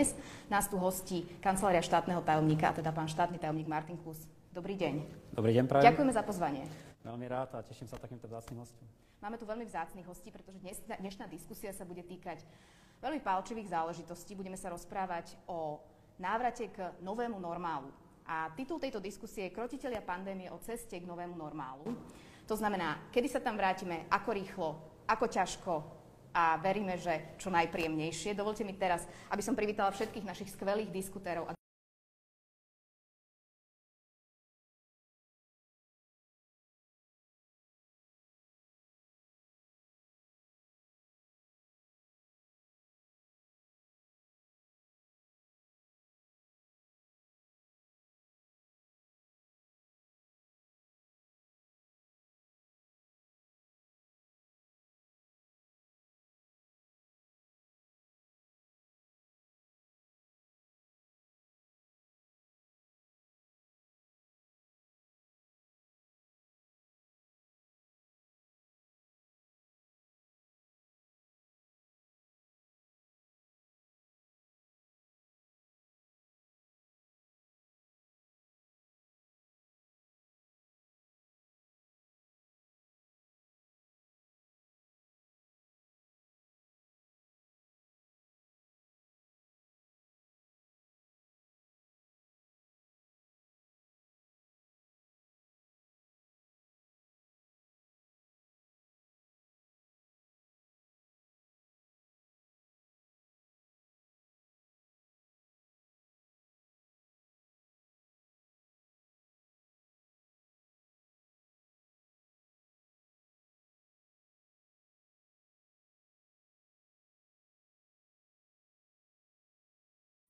dnes nás tu hostí kancelária štátneho tajomníka, a teda pán štátny tajomník Martin Klus. Dobrý deň. Dobrý deň, prajem. Ďakujeme za pozvanie. Veľmi rád a teším sa takýmto vzácným hostom. Máme tu veľmi vzácných hostí, pretože dnes, dnešná diskusia sa bude týkať veľmi palčivých záležitostí. Budeme sa rozprávať o návrate k novému normálu. A titul tejto diskusie je Krotiteľia pandémie o ceste k novému normálu. To znamená, kedy sa tam vrátime, ako rýchlo, ako ťažko a veríme, že čo najpríjemnejšie. Dovolte mi teraz, aby som privítala všetkých našich skvelých diskutérov.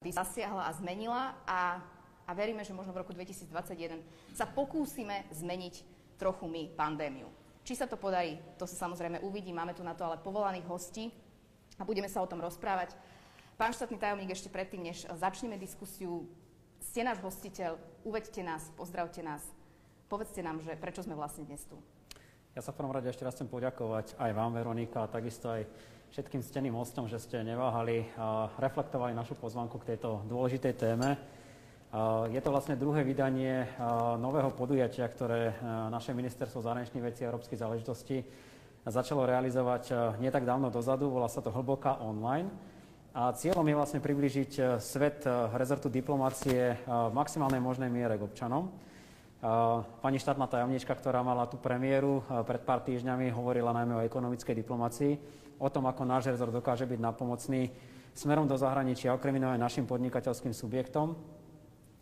Zasiahla a zmenila a, a veríme, že možno v roku 2021 sa pokúsime zmeniť trochu my pandémiu. Či sa to podarí, to sa samozrejme uvidí. Máme tu na to ale povolaných hostí a budeme sa o tom rozprávať. Pán štátny tajomník, ešte predtým, než začneme diskusiu, ste náš hostiteľ, uvedte nás, pozdravte nás, povedzte nám, že prečo sme vlastne dnes tu. Ja sa v prvom rade ešte raz chcem poďakovať aj vám, Veronika, a takisto aj všetkým steným hostom, že ste neváhali a reflektovali našu pozvanku k tejto dôležitej téme. Je to vlastne druhé vydanie nového podujatia, ktoré naše ministerstvo zahraničných vecí a európskych záležitostí začalo realizovať nie tak dávno dozadu, volá sa to Hlboká online. A cieľom je vlastne priblížiť svet rezortu diplomácie v maximálnej možnej miere k občanom. Pani štátna tajomnička, ktorá mala tú premiéru pred pár týždňami, hovorila najmä o ekonomickej diplomácii o tom, ako náš rezort dokáže byť napomocný smerom do zahraničia, okrem iného aj našim podnikateľským subjektom.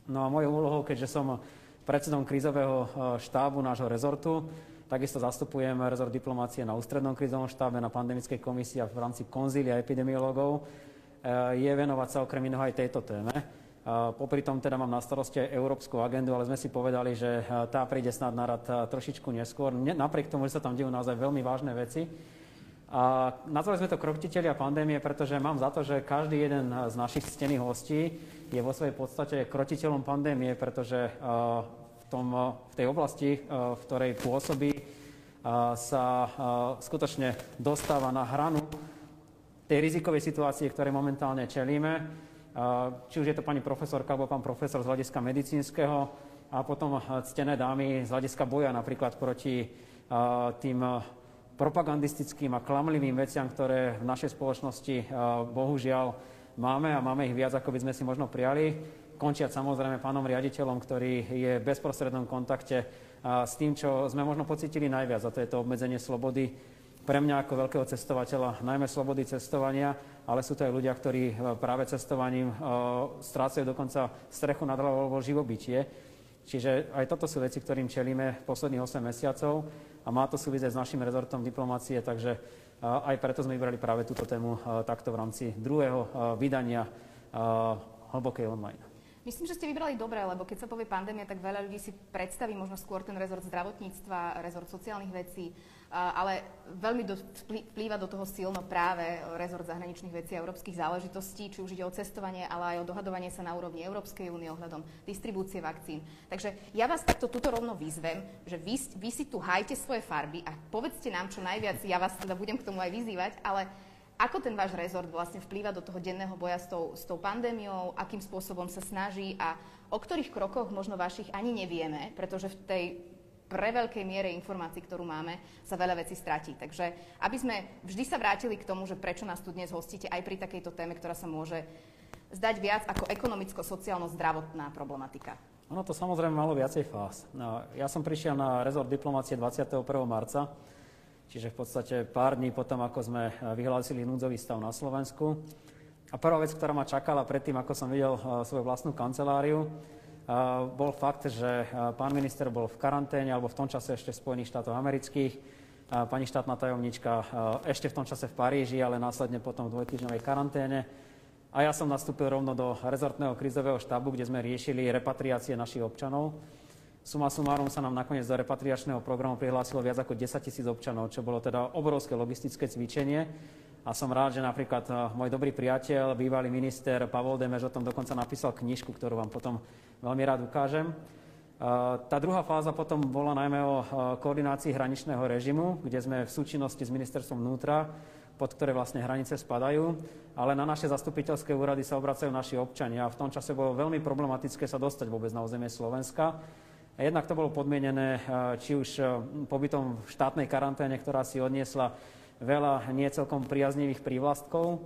No a mojou úlohou, keďže som predsedom krízového e, štábu nášho rezortu, takisto zastupujem rezort diplomácie na ústrednom krízovom štábe, na pandemickej komisii a v rámci konzília epidemiologov, e, je venovať sa okrem iného aj tejto téme. E, popri tom teda mám na starosti aj európsku agendu, ale sme si povedali, že tá príde snad na rad trošičku neskôr. Napriek tomu, že sa tam dejú naozaj veľmi vážne veci, a nazvali sme to krotiteľia pandémie, pretože mám za to, že každý jeden z našich stených hostí je vo svojej podstate krotiteľom pandémie, pretože v, tom, v tej oblasti, v ktorej pôsobí, sa skutočne dostáva na hranu tej rizikovej situácie, ktoré momentálne čelíme. Či už je to pani profesorka alebo pán profesor z hľadiska medicínskeho a potom ctené dámy z hľadiska boja napríklad proti tým propagandistickým a klamlivým veciam, ktoré v našej spoločnosti eh, bohužiaľ máme a máme ich viac, ako by sme si možno prijali. Končiať samozrejme pánom riaditeľom, ktorý je v bezprostrednom kontakte eh, s tým, čo sme možno pocitili najviac, a to je to obmedzenie slobody pre mňa ako veľkého cestovateľa, najmä slobody cestovania, ale sú to aj ľudia, ktorí eh, práve cestovaním strácajú dokonca strechu nad hlavou alebo živobytie. Čiže aj toto sú veci, ktorým čelíme posledných 8 mesiacov a má to súvisieť s našim rezortom diplomácie, takže aj preto sme vybrali práve túto tému takto v rámci druhého vydania hlbokej online. Myslím, že ste vybrali dobre, lebo keď sa povie pandémia, tak veľa ľudí si predstaví možno skôr ten rezort zdravotníctva, rezort sociálnych vecí, ale veľmi do, vplýva do toho silno práve rezort zahraničných vecí a európskych záležitostí, či už ide o cestovanie, ale aj o dohadovanie sa na úrovni Európskej únie ohľadom distribúcie vakcín. Takže ja vás takto tuto rovno vyzvem, že vy, vy si tu hajte svoje farby a povedzte nám čo najviac, ja vás teda budem k tomu aj vyzývať, ale Ako ten váš rezort vlastne vplýva do toho denného boja s tou, s tou pandémiou, akým spôsobom sa snaží a o ktorých krokoch možno vašich ani nevieme, pretože v tej pre veľkej miere informácií, ktorú máme, sa veľa vecí stratí. Takže aby sme vždy sa vrátili k tomu, že prečo nás tu dnes hostíte aj pri takejto téme, ktorá sa môže zdať viac ako ekonomicko-sociálno-zdravotná problematika. Ono to samozrejme malo viacej fáz. No, ja som prišiel na rezort diplomácie 21. marca, čiže v podstate pár dní potom, ako sme vyhlásili núdzový stav na Slovensku. A prvá vec, ktorá ma čakala predtým, ako som videl uh, svoju vlastnú kanceláriu, bol fakt, že pán minister bol v karanténe, alebo v tom čase ešte v Spojených štátoch amerických, pani štátna tajomnička ešte v tom čase v Paríži, ale následne potom v dvojtýždňovej karanténe. A ja som nastúpil rovno do rezortného krizového štábu, kde sme riešili repatriácie našich občanov. Suma sumárum sa nám nakoniec do repatriačného programu prihlásilo viac ako 10 tisíc občanov, čo bolo teda obrovské logistické cvičenie. A som rád, že napríklad eh, môj dobrý priateľ, bývalý minister Pavol Demeš o tom dokonca napísal knižku, ktorú vám potom veľmi rád ukážem. Eh, tá druhá fáza potom bola najmä o eh, koordinácii hraničného režimu, kde sme v súčinnosti s ministerstvom vnútra, pod ktoré vlastne hranice spadajú, ale na naše zastupiteľské úrady sa obracajú naši občania v tom čase bolo veľmi problematické sa dostať vôbec na územie Slovenska. Jednak to bolo podmienené či už pobytom v štátnej karanténe, ktorá si odniesla veľa nie celkom priaznivých prívlastkov,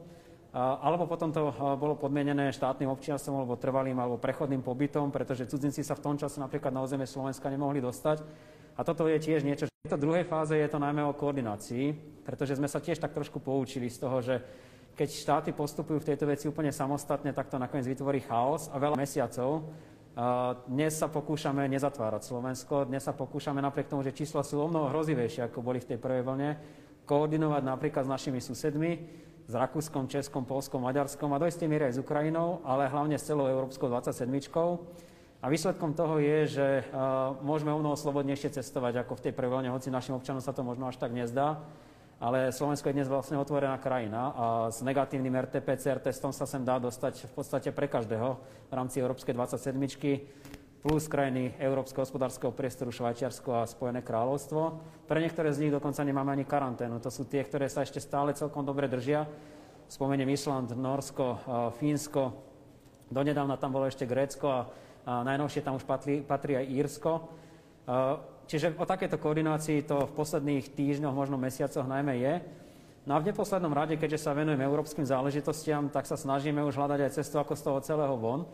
alebo potom to bolo podmienené štátnym občianstvom alebo trvalým alebo prechodným pobytom, pretože cudzinci sa v tom čase napríklad na územie Slovenska nemohli dostať. A toto je tiež niečo, v tejto druhej fáze je to najmä o koordinácii, pretože sme sa tiež tak trošku poučili z toho, že keď štáty postupujú v tejto veci úplne samostatne, tak to nakoniec vytvorí chaos a veľa mesiacov. Dnes sa pokúšame nezatvárať Slovensko, dnes sa pokúšame napriek tomu, že čísla sú o mnoho hrozivejšie, ako boli v tej prvej vlne, koordinovať napríklad s našimi susedmi, s Rakúskom, Českom, Polskom, Maďarskom a do istej miery aj s Ukrajinou, ale hlavne s celou Európskou 27. A výsledkom toho je, že uh, môžeme o mnoho slobodnejšie cestovať ako v tej prvej hoci našim občanom sa to možno až tak nezdá. Ale Slovensko je dnes vlastne otvorená krajina a s negatívnym RT-PCR testom sa sem dá dostať v podstate pre každého v rámci Európskej 27 plus krajiny Európskeho hospodárskeho priestoru Švajčiarsko a Spojené kráľovstvo. Pre niektoré z nich dokonca nemáme ani karanténu. To sú tie, ktoré sa ešte stále celkom dobre držia. Spomeniem Island, Norsko, Fínsko, donedávna tam bolo ešte Grécko a, najnovšie tam už patrí, patrí aj Írsko. Čiže o takéto koordinácii to v posledných týždňoch, možno mesiacoch najmä je. No a v neposlednom rade, keďže sa venujeme európskym záležitostiam, tak sa snažíme už hľadať aj cestu, ako z toho celého von.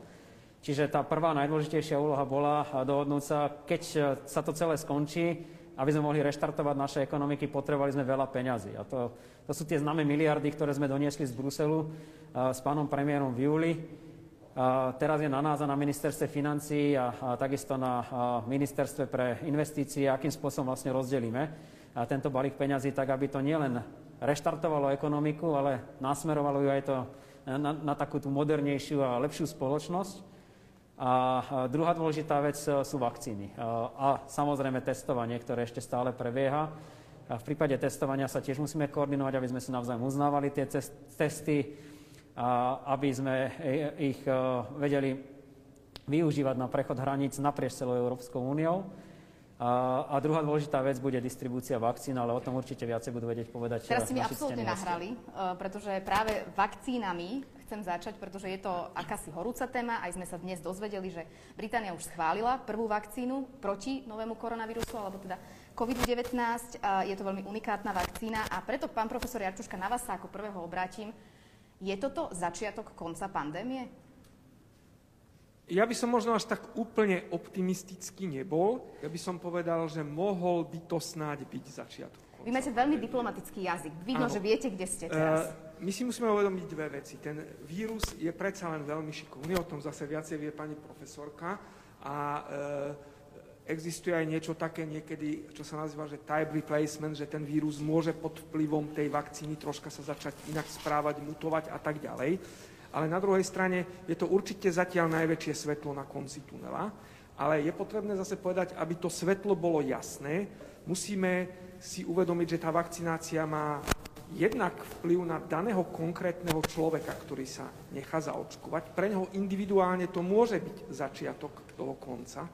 Čiže tá prvá najdôležitejšia úloha bola dohodnúť sa, keď sa to celé skončí, aby sme mohli reštartovať naše ekonomiky, potrebovali sme veľa peňazí. A to, to sú tie známe miliardy, ktoré sme doniesli z Bruselu a, s pánom premiérom v júli. A teraz je na nás a na ministerstve financí a, a takisto na a, ministerstve pre investície, akým spôsobom vlastne rozdelíme a tento balík peňazí tak, aby to nielen reštartovalo ekonomiku, ale nasmerovalo ju aj to na, na takú tú modernejšiu a lepšiu spoločnosť. A druhá dôležitá vec e, sú vakcíny. E, a samozrejme testovanie, ktoré ešte stále prebieha. V prípade testovania sa tiež musíme koordinovať, aby sme si navzájom uznávali tie testy, aby sme ich e, vedeli využívať na prechod hraníc naprieč celou Európskou úniou. A, a druhá dôležitá vec bude distribúcia vakcín, ale o tom určite viacej budú vedieť povedať. Teraz si mi absolútne nahrali, pretože práve vakcínami chcem začať, pretože je to akási horúca téma. Aj sme sa dnes dozvedeli, že Británia už schválila prvú vakcínu proti novému koronavírusu, alebo teda COVID-19. Je to veľmi unikátna vakcína a preto, pán profesor Jarčuška, na vás sa ako prvého obrátim. Je toto začiatok konca pandémie? Ja by som možno až tak úplne optimistický nebol. Ja by som povedal, že mohol by to snáď byť začiatok. Vy máte veľmi diplomatický jazyk. Vidno, že viete, kde ste teraz. Uh, my si musíme uvedomiť dve veci. Ten vírus je predsa len veľmi šikovný, o tom zase viacej vie pani profesorka. A e, existuje aj niečo také niekedy, čo sa nazýva, že type replacement, že ten vírus môže pod vplyvom tej vakcíny troška sa začať inak správať, mutovať a tak ďalej. Ale na druhej strane je to určite zatiaľ najväčšie svetlo na konci tunela. Ale je potrebné zase povedať, aby to svetlo bolo jasné, musíme si uvedomiť, že tá vakcinácia má jednak vplyv na daného konkrétneho človeka, ktorý sa nechá zaočkovať. Pre neho individuálne to môže byť začiatok toho konca,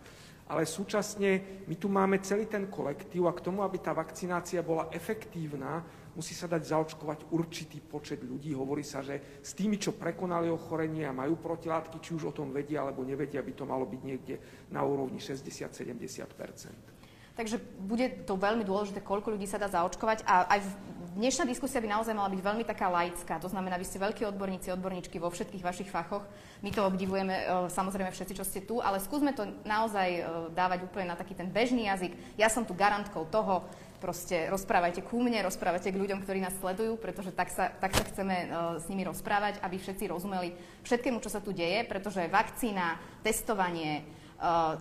ale súčasne my tu máme celý ten kolektív a k tomu, aby tá vakcinácia bola efektívna, musí sa dať zaočkovať určitý počet ľudí. Hovorí sa, že s tými, čo prekonali ochorenie a majú protilátky, či už o tom vedia alebo nevedia, by to malo byť niekde na úrovni 60-70% Takže bude to veľmi dôležité, koľko ľudí sa dá zaočkovať a aj dnešná diskusia by naozaj mala byť veľmi taká laická. To znamená, vy ste veľkí odborníci, odborníčky vo všetkých vašich fachoch. My to obdivujeme e, samozrejme všetci, čo ste tu, ale skúsme to naozaj e, dávať úplne na taký ten bežný jazyk. Ja som tu garantkou toho, proste rozprávajte ku mne, rozprávajte k ľuďom, ktorí nás sledujú, pretože tak sa, tak sa chceme uh, s nimi rozprávať, aby všetci rozumeli všetkému, čo sa tu deje, pretože vakcína, testovanie,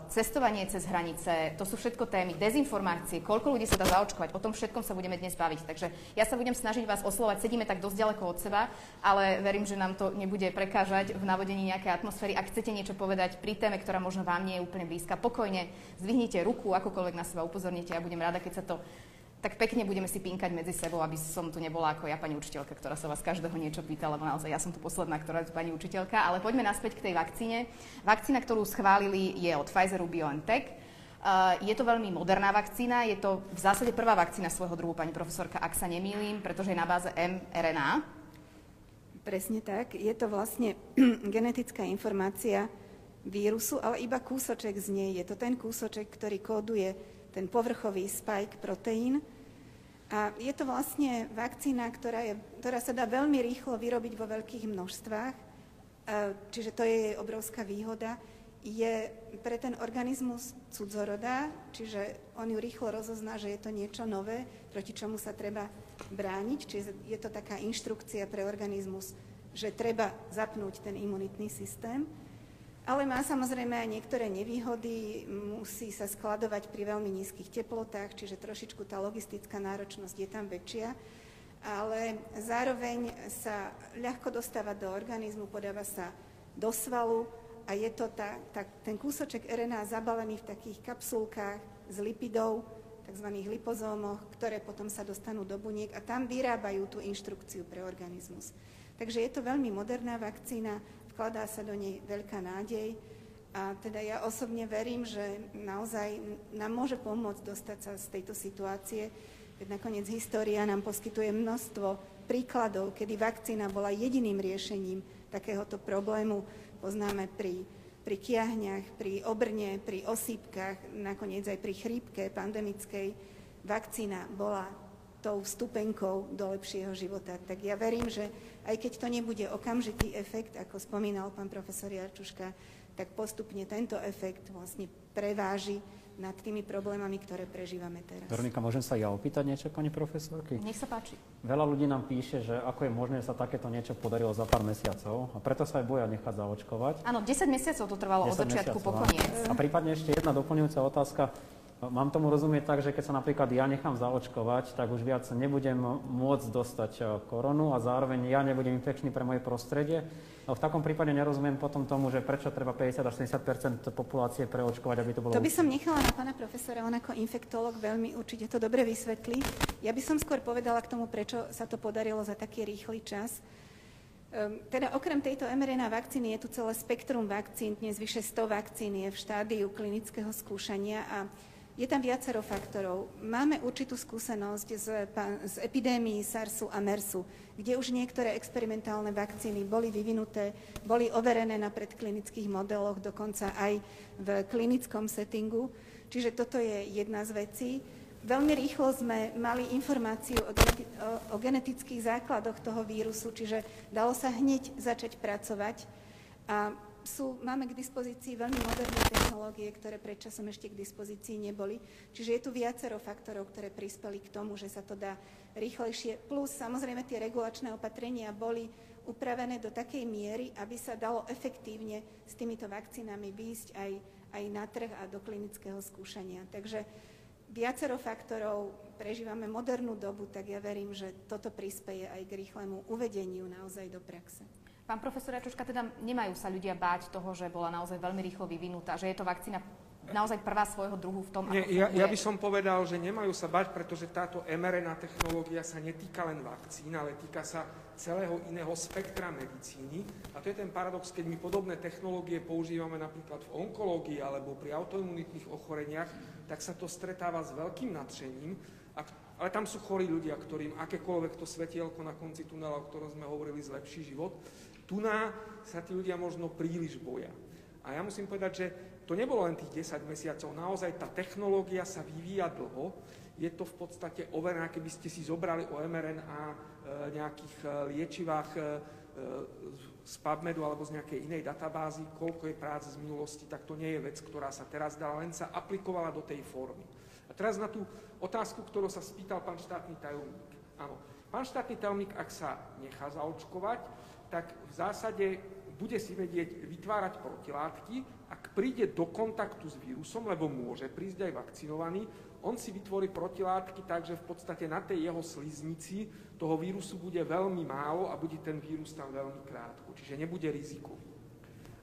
cestovanie cez hranice, to sú všetko témy, dezinformácie, koľko ľudí sa dá zaočkovať, o tom všetkom sa budeme dnes baviť. Takže ja sa budem snažiť vás oslovať, sedíme tak dosť ďaleko od seba, ale verím, že nám to nebude prekážať v navodení nejakej atmosféry. Ak chcete niečo povedať pri téme, ktorá možno vám nie je úplne blízka, pokojne zdvihnite ruku, akokoľvek na seba upozornite a budem rada, keď sa to tak pekne budeme si pinkať medzi sebou, aby som tu nebola ako ja pani učiteľka, ktorá sa vás každého niečo pýta, lebo naozaj ja som tu posledná, ktorá je pani učiteľka. Ale poďme naspäť k tej vakcíne. Vakcína, ktorú schválili, je od Pfizeru BioNTech. Uh, je to veľmi moderná vakcína, je to v zásade prvá vakcína svojho druhu, pani profesorka, ak sa nemýlim, pretože je na báze mRNA. Presne tak. Je to vlastne genetická informácia vírusu, ale iba kúsoček z nej. Je to ten kúsoček, ktorý kóduje ten povrchový spike proteín, a je to vlastne vakcína, ktorá, je, ktorá sa dá veľmi rýchlo vyrobiť vo veľkých množstvách, čiže to je jej obrovská výhoda. Je pre ten organizmus cudzorodá, čiže on ju rýchlo rozozná, že je to niečo nové, proti čomu sa treba brániť, čiže je to taká inštrukcia pre organizmus, že treba zapnúť ten imunitný systém. Ale má samozrejme aj niektoré nevýhody, musí sa skladovať pri veľmi nízkych teplotách, čiže trošičku tá logistická náročnosť je tam väčšia, ale zároveň sa ľahko dostáva do organizmu, podáva sa do svalu a je to tá, tá, ten kúsoček RNA zabalený v takých kapsulkách z lipidov, tzv. lipozómoch, ktoré potom sa dostanú do buniek a tam vyrábajú tú inštrukciu pre organizmus. Takže je to veľmi moderná vakcína, vkladá sa do nej veľká nádej a teda ja osobne verím, že naozaj nám môže pomôcť dostať sa z tejto situácie, veď nakoniec história nám poskytuje množstvo príkladov, kedy vakcína bola jediným riešením takéhoto problému. Poznáme pri, pri kiahňach, pri obrne, pri osýpkach, nakoniec aj pri chrípke pandemickej. Vakcína bola tou vstupenkou do lepšieho života. Tak ja verím, že aj keď to nebude okamžitý efekt, ako spomínal pán profesor Jarčuška, tak postupne tento efekt vlastne preváži nad tými problémami, ktoré prežívame teraz. Veronika, môžem sa ja opýtať niečo, pani profesorky? Nech sa páči. Veľa ľudí nám píše, že ako je možné, že sa takéto niečo podarilo za pár mesiacov a preto sa aj boja nechať zaočkovať. Áno, 10 mesiacov to trvalo od začiatku po koniec. A prípadne ešte jedna doplňujúca otázka. Mám tomu rozumieť tak, že keď sa napríklad ja nechám zaočkovať, tak už viac nebudem môcť dostať eh, koronu a zároveň ja nebudem infekčný pre moje prostredie. No v takom prípade nerozumiem potom tomu, že prečo treba 50 až 70 populácie preočkovať, aby to bolo... To by som nechala na pána profesora, on ako infektolog veľmi určite to dobre vysvetlí. Ja by som skôr povedala k tomu, prečo sa to podarilo za taký rýchly čas. Um, teda okrem tejto mRNA vakcíny je tu celé spektrum vakcín, dnes vyše 100 vakcín je v štádiu klinického skúšania a je tam viacero faktorov. Máme určitú skúsenosť z, z epidémií SARSu a MERSu, kde už niektoré experimentálne vakcíny boli vyvinuté, boli overené na predklinických modeloch, dokonca aj v klinickom settingu. Čiže toto je jedna z vecí. Veľmi rýchlo sme mali informáciu o, geneti- o, o genetických základoch toho vírusu, čiže dalo sa hneď začať pracovať. A sú, máme k dispozícii veľmi moderné technológie, ktoré predčasom ešte k dispozícii neboli. Čiže je tu viacero faktorov, ktoré prispeli k tomu, že sa to dá rýchlejšie. Plus samozrejme tie regulačné opatrenia boli upravené do takej miery, aby sa dalo efektívne s týmito vakcínami výjsť aj, aj na trh a do klinického skúšania. Takže viacero faktorov, prežívame modernú dobu, tak ja verím, že toto prispieje aj k rýchlemu uvedeniu naozaj do praxe. Pán profesor Jačuška, teda nemajú sa ľudia báť toho, že bola naozaj veľmi rýchlo vyvinutá, že je to vakcína naozaj prvá svojho druhu v tom, Nie, ja, ja by som povedal, že nemajú sa bať, pretože táto mRNA technológia sa netýka len vakcín, ale týka sa celého iného spektra medicíny. A to je ten paradox, keď my podobné technológie používame napríklad v onkológii alebo pri autoimunitných ochoreniach, tak sa to stretáva s veľkým nadšením. Ale tam sú chorí ľudia, ktorým akékoľvek to svetielko na konci tunela, o ktorom sme hovorili, zlepší život. Tu sa tí ľudia možno príliš boja. A ja musím povedať, že to nebolo len tých 10 mesiacov, naozaj tá technológia sa vyvíja dlho, je to v podstate overené, keby ste si zobrali o mRNA e, nejakých e, liečivách e, z PubMedu alebo z nejakej inej databázy, koľko je práce z minulosti, tak to nie je vec, ktorá sa teraz dala, len sa aplikovala do tej formy. A teraz na tú otázku, ktorú sa spýtal pán štátny tajomník. Áno, pán štátny tajomník, ak sa nechá zaočkovať, tak v zásade bude si vedieť vytvárať protilátky, ak príde do kontaktu s vírusom, lebo môže prísť aj vakcinovaný, on si vytvorí protilátky tak, že v podstate na tej jeho sliznici toho vírusu bude veľmi málo a bude ten vírus tam veľmi krátko, čiže nebude rizikový.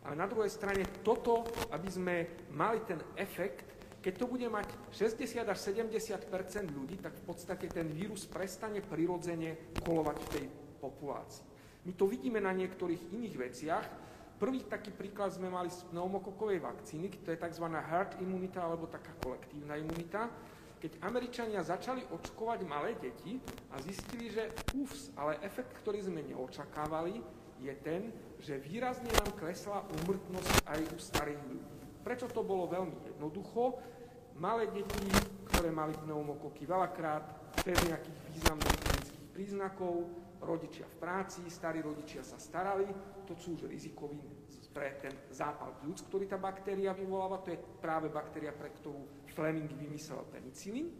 Ale na druhej strane toto, aby sme mali ten efekt, keď to bude mať 60 až 70% ľudí, tak v podstate ten vírus prestane prirodzene kolovať v tej populácii. My to vidíme na niektorých iných veciach. Prvý taký príklad sme mali z pneumokokovej vakcíny, to je tzv. herd imunita alebo taká kolektívna imunita, keď Američania začali očkovať malé deti a zistili, že ufs, ale efekt, ktorý sme neočakávali, je ten, že výrazne nám klesla úmrtnosť aj u starých ľudí. Prečo to bolo veľmi jednoducho? Malé deti, ktoré mali pneumokoky veľakrát, bez nejakých významných klinických príznakov, rodičia v práci, starí rodičia sa starali, to sú už rizikoví pre ten zápal pľúc, ktorý tá baktéria vyvoláva, to je práve baktéria, pre ktorú Fleming vymyslel penicilín.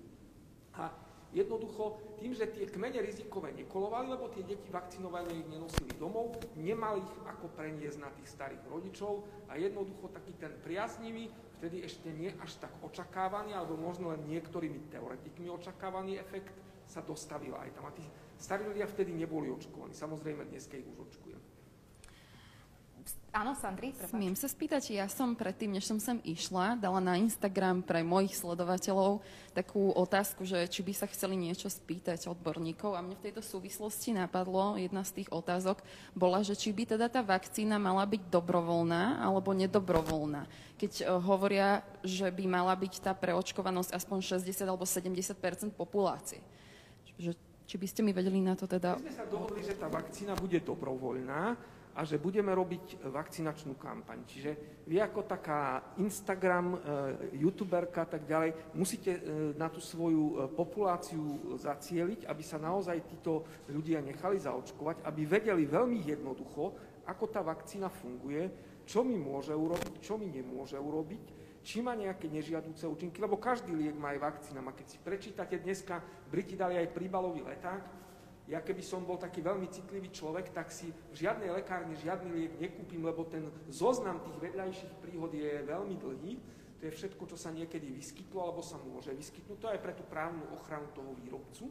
A jednoducho tým, že tie kmene rizikové nekolovali, lebo tie deti vakcinované ich nenosili domov, nemali ich ako preniesť na tých starých rodičov a jednoducho taký ten priaznivý, vtedy ešte nie až tak očakávaný, alebo možno len niektorými teoretikmi očakávaný efekt sa dostavil aj tam. A tí starí ľudia vtedy neboli očkovaní. Samozrejme, dneska ich už očkujú. Áno, Sandri, prepáč. Smiem sa spýtať, ja som predtým, než som sem išla, dala na Instagram pre mojich sledovateľov takú otázku, že či by sa chceli niečo spýtať odborníkov a mne v tejto súvislosti napadlo, jedna z tých otázok bola, že či by teda tá vakcína mala byť dobrovoľná alebo nedobrovoľná. Keď uh, hovoria, že by mala byť tá preočkovanosť aspoň 60 alebo 70 populácie. Že, či by ste mi vedeli na to teda... My sme sa dohodli, že tá vakcína bude dobrovoľná, a že budeme robiť vakcinačnú kampaň. Čiže vy ako taká Instagram, e, youtuberka a tak ďalej, musíte e, na tú svoju e, populáciu zacieliť, aby sa naozaj títo ľudia nechali zaočkovať, aby vedeli veľmi jednoducho, ako tá vakcína funguje, čo mi môže urobiť, čo mi nemôže urobiť, či má nejaké nežiadúce účinky, lebo každý liek má aj vakcína. A keď si prečítate dneska, Briti dali aj príbalový leták, ja keby som bol taký veľmi citlivý človek, tak si v žiadnej lekárni žiadny liek nekúpim, lebo ten zoznam tých vedľajších príhod je veľmi dlhý. To je všetko, čo sa niekedy vyskytlo, alebo sa môže vyskytnúť. To je pre tú právnu ochranu toho výrobcu.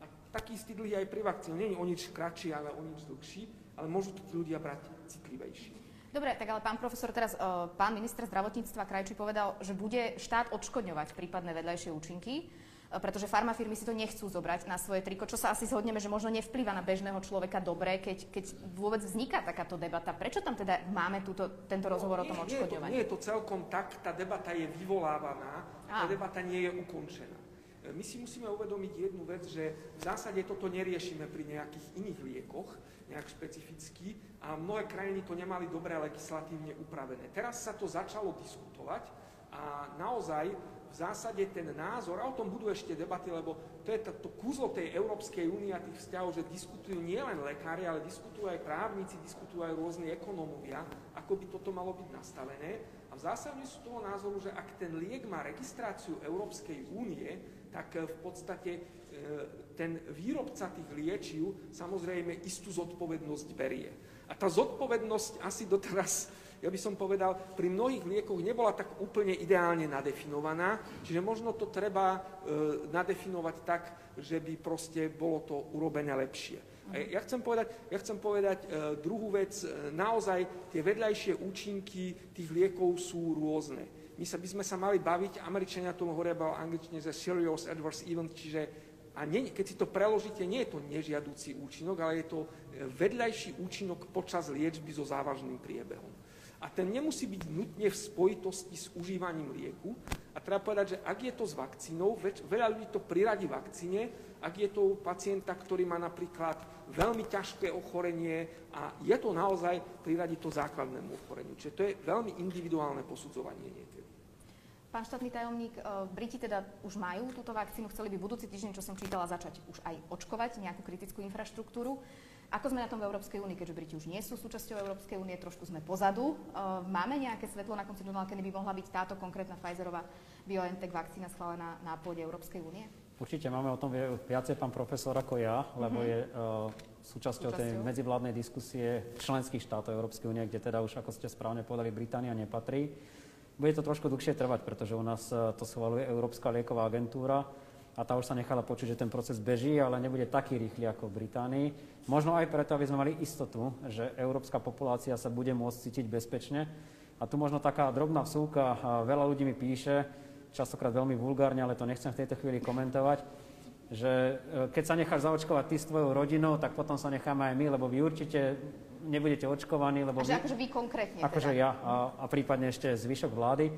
A taký istý dlhý aj pri vakcíne. Je o nič kratší, ale o nič dlhší, ale môžu to tí ľudia brať citlivejšie. Dobre, tak ale pán profesor, teraz uh, pán minister zdravotníctva Krajčí povedal, že bude štát odškodňovať prípadné vedľajšie účinky. E, pretože farmafirmy si to nechcú zobrať na svoje triko, čo sa asi zhodneme, že možno nevplyva na bežného človeka dobre, keď, keď vôbec vzniká takáto debata. Prečo tam teda máme túto, tento rozhovor no, nie, o tom odškodňovaní? Nie, nie je to celkom tak, tá debata je vyvolávaná, tá debata nie je ukončená. E, my si musíme uvedomiť jednu vec, že v zásade toto neriešime pri nejakých iných liekoch, nejak špecificky, a mnohé krajiny to nemali dobre legislatívne upravené. Teraz sa to začalo diskutovať a naozaj v zásade ten názor, a o tom budú ešte debaty, lebo to je to kúzlo tej Európskej únie a tých vzťahov, že diskutujú nielen lekári, ale diskutujú aj právnici, diskutujú aj rôzni ekonómovia, ako by toto malo byť nastavené. A v zásade sú toho názoru, že ak ten liek má registráciu Európskej únie, tak eh, v podstate eh, ten výrobca tých liečiv samozrejme istú zodpovednosť berie. A tá zodpovednosť asi doteraz ja by som povedal, pri mnohých liekoch nebola tak úplne ideálne nadefinovaná, čiže možno to treba e, nadefinovať tak, že by proste bolo to urobené lepšie. A ja chcem povedať, ja chcem povedať e, druhú vec, naozaj tie vedľajšie účinky tých liekov sú rôzne. My sa, by sme sa mali baviť, Američania tomu hovoria o angličtine, že serious adverse event, čiže a nie, keď si to preložíte, nie je to nežiadúci účinok, ale je to e, vedľajší účinok počas liečby so závažným priebehom. A ten nemusí byť nutne v spojitosti s užívaním lieku. A treba povedať, že ak je to s vakcínou, veľa ľudí to priradí vakcíne, ak je to u pacienta, ktorý má napríklad veľmi ťažké ochorenie a je to naozaj priradiť to základnému ochoreniu. Čiže to je veľmi individuálne posudzovanie niekedy. Pán štátny tajomník, e, Briti teda už majú túto vakcínu, chceli by budúci týždeň, čo som čítala, začať už aj očkovať nejakú kritickú infraštruktúru. Ako sme na tom v Európskej únii, keďže Briti už nie sú súčasťou Európskej únie, trošku sme pozadu. E, máme nejaké svetlo na konci tunela, kedy by mohla byť táto konkrétna Pfizerová BioNTech vakcína schválená na pôde Európskej únie? Určite máme o tom viacej pán profesor ako ja, lebo mm-hmm. je uh, súčasťou, súčasťou tej medzivládnej diskusie členských štátov Európskej únie, kde teda už, ako ste správne povedali, Británia nepatrí. Bude to trošku dlhšie trvať, pretože u nás e, to schvaluje Európska lieková agentúra a tá už sa nechala počuť, že ten proces beží, ale nebude taký rýchly ako v Británii. Možno aj preto, aby sme mali istotu, že európska populácia sa bude môcť cítiť bezpečne. A tu možno taká drobná vsúka, veľa ľudí mi píše, častokrát veľmi vulgárne, ale to nechcem v tejto chvíli komentovať, že e, keď sa necháš zaočkovať ty s tvojou rodinou, tak potom sa necháme aj my, lebo vy určite nebudete očkovaní, lebo... vy, akože vy konkrétne Akože teda. ja a, a prípadne ešte zvyšok vlády.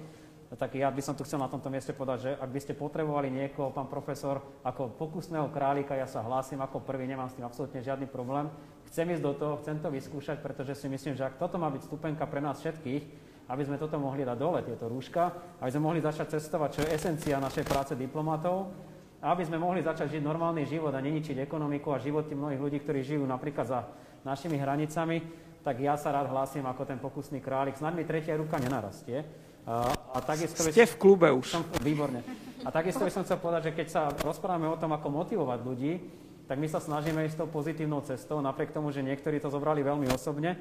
Tak ja by som tu chcel na tomto mieste povedať, že ak by ste potrebovali niekoho, pán profesor, ako pokusného králika, ja sa hlásim ako prvý, nemám s tým absolútne žiadny problém. Chcem ísť do toho, chcem to vyskúšať, pretože si myslím, že ak toto má byť stupenka pre nás všetkých, aby sme toto mohli dať dole, tieto rúška, aby sme mohli začať cestovať, čo je esencia našej práce diplomatov, a aby sme mohli začať žiť normálny život a neničiť ekonomiku a životy mnohých ľudí, ktorí žijú napríklad za našimi hranicami, tak ja sa rád hlásim ako ten pokusný králik. Snad mi tretia ruka nenarastie. A, a takisto Ste v klube už. Som, výborne. A takisto by som chcel povedať, že keď sa rozprávame o tom, ako motivovať ľudí, tak my sa snažíme ísť tou pozitívnou cestou, napriek tomu, že niektorí to zobrali veľmi osobne.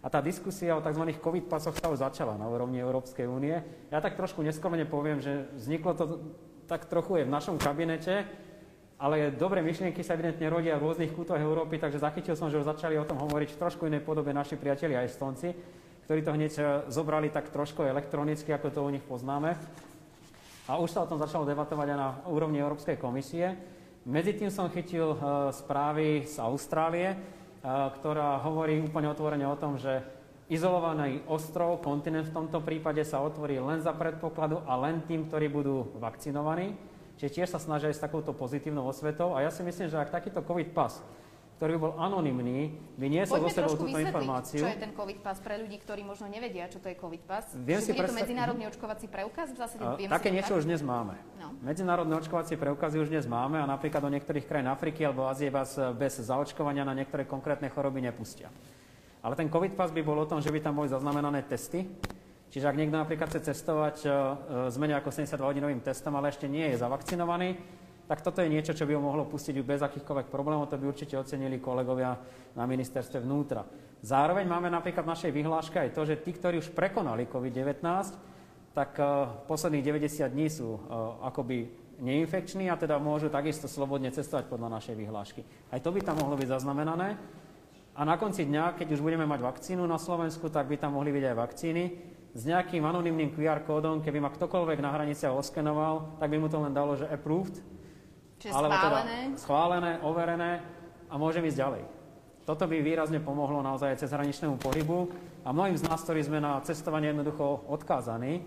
A tá diskusia o tzv. COVID pasoch sa už začala na úrovni Európskej únie. Ja tak trošku neskromne poviem, že vzniklo to tak trochu aj v našom kabinete, ale dobré myšlienky sa evidentne rodia v rôznych kútoch Európy, takže zachytil som, že už začali o tom hovoriť v trošku inej podobe naši priatelia Estonci, ktorí to hneď e, zobrali tak trošku elektronicky, ako to u nich poznáme. A už sa o tom začalo debatovať aj na úrovni Európskej komisie. Medzi tým som chytil e, správy z Austrálie, e, ktorá hovorí úplne otvorene o tom, že izolovaný ostrov, kontinent v tomto prípade sa otvorí len za predpokladu a len tým, ktorí budú vakcinovaní. Čiže tiež sa snažia s takouto pozitívnou osvetou. A ja si myslím, že ak takýto COVID pas, ktorý bol anonymný, by niesol do sebou túto informáciu. čo je ten COVID pas pre ľudí, ktorí možno nevedia, čo to je COVID pas. Viem si predstav... to medzinárodný očkovací preukaz? V zásade viem také niečo už dnes máme. No. Medzinárodné očkovacie preukazy už dnes máme a napríklad do niektorých krajín Afriky alebo Ázie vás bez zaočkovania na niektoré konkrétne choroby nepustia. Ale ten COVID pas by bol o tom, že by tam boli zaznamenané testy, Čiže ak niekto napríklad chce cestovať s e, menej ako 72-hodinovým testom, ale ešte nie je zavakcinovaný, tak toto je niečo, čo by ho mohlo pustiť bez akýchkoľvek problémov, to by určite ocenili kolegovia na ministerstve vnútra. Zároveň máme napríklad v našej vyhláške aj to, že tí, ktorí už prekonali COVID-19, tak uh, posledných 90 dní sú akoby neinfekční a teda môžu takisto slobodne cestovať podľa našej vyhlášky. Aj to by tam mohlo byť zaznamenané. A na konci dňa, keď už budeme mať vakcínu na Slovensku, tak by tam mohli byť aj vakcíny s nejakým anonymným QR kódom, keby ma ktokoľvek na hranici oskenoval, tak by mu to len dalo, že approved. Čiže alebo schválené. Teda schválené, overené a môžem ísť ďalej. Toto by výrazne pomohlo naozaj cez hraničnému pohybu a mnohým z nás, ktorí sme na cestovanie jednoducho odkázaní,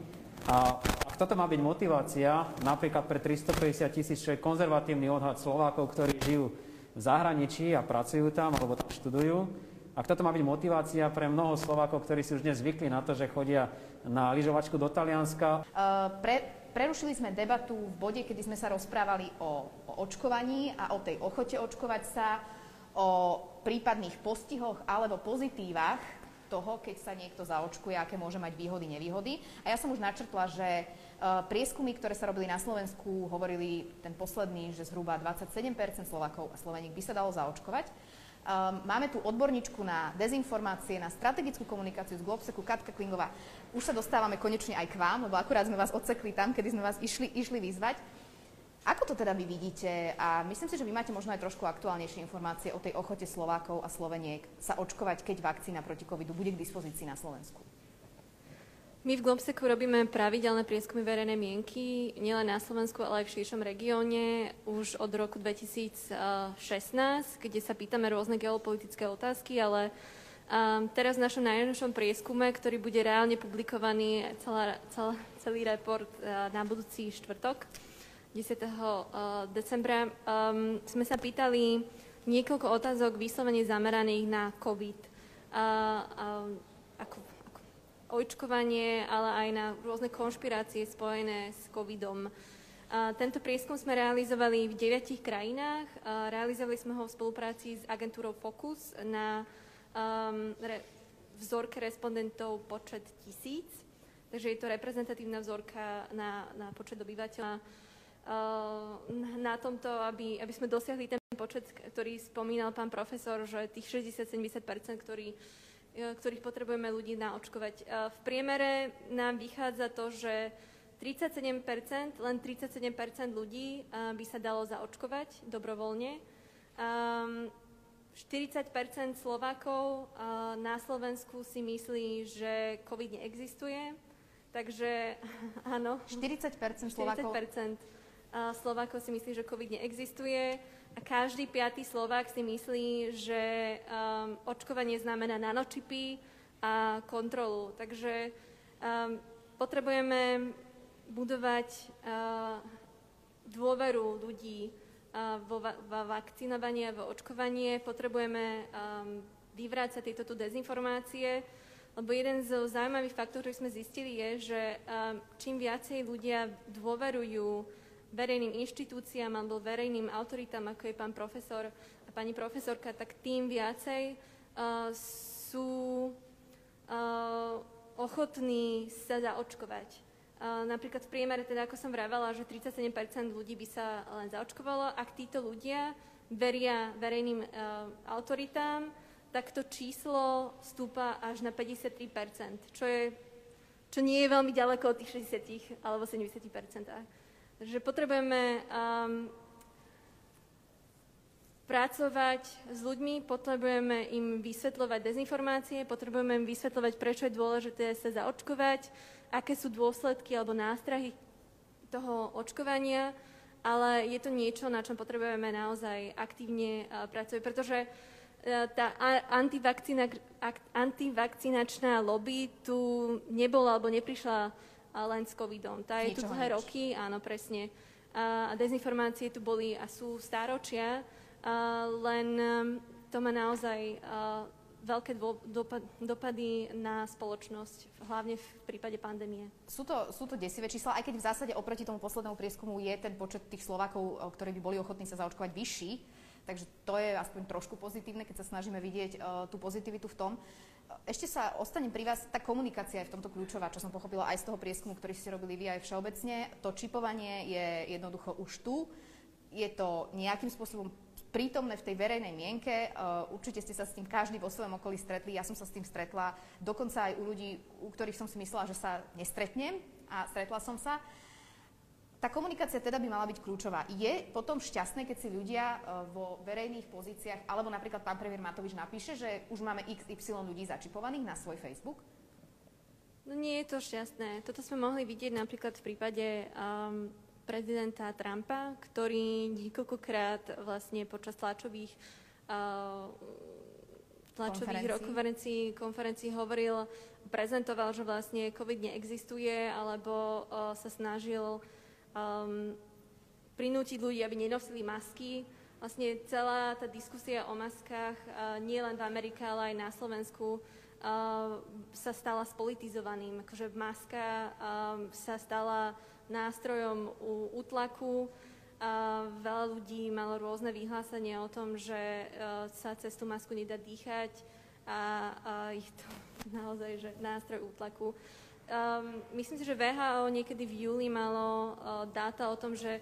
a ak toto má byť motivácia, napríklad pre 350 tisíc, čo je konzervatívny odhad Slovákov, ktorí žijú v zahraničí a pracujú tam alebo tam študujú, ak toto má byť motivácia pre mnoho Slovákov, ktorí si už dnes zvykli na to, že chodia na lyžovačku do Talianska. Uh, pre, prerušili sme debatu v bode, kedy sme sa rozprávali o, o očkovaní a o tej ochote očkovať sa, o prípadných postihoch alebo pozitívach toho, keď sa niekto zaočkuje, aké môže mať výhody, nevýhody. A ja som už načrtla, že prieskumy, ktoré sa robili na Slovensku, hovorili ten posledný, že zhruba 27% Slovakov a Sloveník by sa dalo zaočkovať. Um, máme tu odborníčku na dezinformácie, na strategickú komunikáciu z Globseku, Katka Klingová. Už sa dostávame konečne aj k vám, lebo akurát sme vás odsekli tam, kedy sme vás išli, išli vyzvať. Ako to teda vy vidíte? A myslím si, že vy máte možno aj trošku aktuálnejšie informácie o tej ochote Slovákov a Sloveniek sa očkovať, keď vakcína proti covidu bude k dispozícii na Slovensku. My v Globseku robíme pravidelné prieskumy verejnej mienky, nielen na Slovensku, ale aj v širšom regióne už od roku 2016, kde sa pýtame rôzne geopolitické otázky, ale Um, teraz v našom najnovšom prieskume, ktorý bude reálne publikovaný celá, celá, celý report uh, na budúci štvrtok, 10. Uh, decembra, um, sme sa pýtali niekoľko otázok vyslovene zameraných na COVID. Uh, uh, očkovanie, ale aj na rôzne konšpirácie spojené s COVIDom. Tento prieskum sme realizovali v deviatich krajinách. Realizovali sme ho v spolupráci s agentúrou Focus na um, vzorke respondentov počet tisíc, takže je to reprezentatívna vzorka na, na počet obyvateľa. Uh, na tomto, aby, aby sme dosiahli ten počet, ktorý spomínal pán profesor, že tých 60-70%, ktorý, uh, ktorých potrebujeme ľudí naočkovať. Uh, v priemere nám vychádza to, že 37%, len 37% ľudí uh, by sa dalo zaočkovať dobrovoľne. Um, 40% Slovákov na Slovensku si myslí, že COVID neexistuje. Takže áno. 40 Slovákov? 40 Slovákov si myslí, že COVID neexistuje. A každý piatý Slovák si myslí, že um, očkovanie znamená nanočipy a kontrolu. Takže um, potrebujeme budovať uh, dôveru ľudí vo, vo vakcinovanie a vo očkovanie. Potrebujeme um, vyvrácať tieto tu dezinformácie, lebo jeden z zaujímavých faktorov, ktorý sme zistili, je, že um, čím viacej ľudia dôverujú verejným inštitúciám alebo verejným autoritám, ako je pán profesor a pani profesorka, tak tým viacej uh, sú uh, ochotní sa zaočkovať. Napríklad v priemere, teda ako som vravala, že 37% ľudí by sa len zaočkovalo. Ak títo ľudia veria verejným uh, autoritám, tak to číslo stúpa až na 53%, čo, je, čo nie je veľmi ďaleko od tých 60 alebo 70%. Takže potrebujeme um, pracovať s ľuďmi, potrebujeme im vysvetľovať dezinformácie, potrebujeme im vysvetľovať, prečo je dôležité sa zaočkovať, aké sú dôsledky alebo nástrahy toho očkovania, ale je to niečo, na čom potrebujeme naozaj aktívne pracovať, pretože e, tá antivakcinačná lobby tu nebola alebo neprišla len s covidom. Tá je tu dlhé roky, áno, presne. A dezinformácie tu boli a sú stáročia, len to má naozaj veľké dopady na spoločnosť, hlavne v prípade pandémie. Sú to, sú to desivé čísla, aj keď v zásade oproti tomu poslednému prieskumu je ten počet tých Slovákov, ktorí by boli ochotní sa zaočkovať, vyšší. Takže to je aspoň trošku pozitívne, keď sa snažíme vidieť uh, tú pozitivitu v tom. Ešte sa ostanem pri vás, tá komunikácia je v tomto kľúčová, čo som pochopila aj z toho prieskumu, ktorý ste robili vy aj všeobecne. To čipovanie je jednoducho už tu. Je to nejakým spôsobom prítomné v tej verejnej mienke. Uh, určite ste sa s tým každý vo svojom okolí stretli. Ja som sa s tým stretla dokonca aj u ľudí, u ktorých som si myslela, že sa nestretnem a stretla som sa. Tá komunikácia teda by mala byť kľúčová. Je potom šťastné, keď si ľudia uh, vo verejných pozíciách, alebo napríklad pán premiér Matovič napíše, že už máme XY ľudí začipovaných na svoj Facebook? No nie je to šťastné. Toto sme mohli vidieť napríklad v prípade um, prezidenta Trumpa, ktorý niekoľkokrát vlastne počas tlačových uh, tlačových konferencií. konferencií hovoril, prezentoval, že vlastne COVID neexistuje, alebo uh, sa snažil um, prinútiť ľudí, aby nenosili masky. Vlastne celá tá diskusia o maskách, uh, nie len v Amerike, ale aj na Slovensku, uh, sa stala spolitizovaným. Akože maska um, sa stala nástrojom útlaku. A veľa ľudí malo rôzne vyhlásenia o tom, že e, sa cez tú masku nedá dýchať a, a ich to naozaj, že nástroj útlaku. Um, myslím si, že VHO niekedy v júli malo uh, dáta o tom, že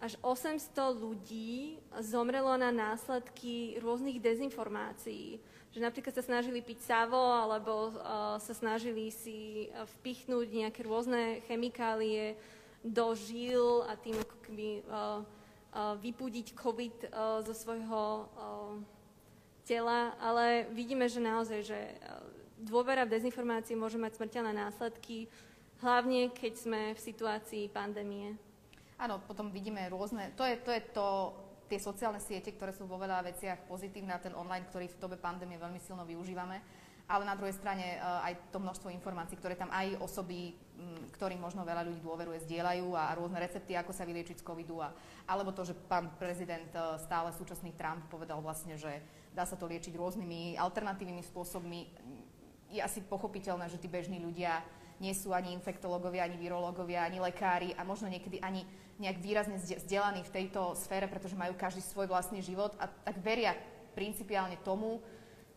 až 800 ľudí zomrelo na následky rôznych dezinformácií. Že napríklad sa snažili piť savo, alebo uh, sa snažili si vpichnúť nejaké rôzne chemikálie do žil a tým ako keby uh, uh, vypudiť COVID uh, zo svojho tela, ale vidíme, že naozaj, že dôvera v dezinformácie môže mať smrteľné následky, hlavne keď sme v situácii pandémie. Áno, potom vidíme rôzne, to je to, je to tie sociálne siete, ktoré sú vo veľa veciach pozitívne a ten online, ktorý v dobe pandémie veľmi silno využívame. Ale na druhej strane uh, aj to množstvo informácií, ktoré tam aj osoby, ktorým možno veľa ľudí dôveruje, zdieľajú a, rôzne recepty, ako sa vyliečiť z covidu. A, alebo to, že pán prezident uh, stále súčasný Trump povedal vlastne, že dá sa to liečiť rôznymi alternatívnymi spôsobmi. Je asi pochopiteľné, že tí bežní ľudia nie sú ani infektológovia, ani virológovia, ani lekári a možno niekedy ani nejak výrazne vzdelaní v tejto sfére, pretože majú každý svoj vlastný život a tak veria principiálne tomu,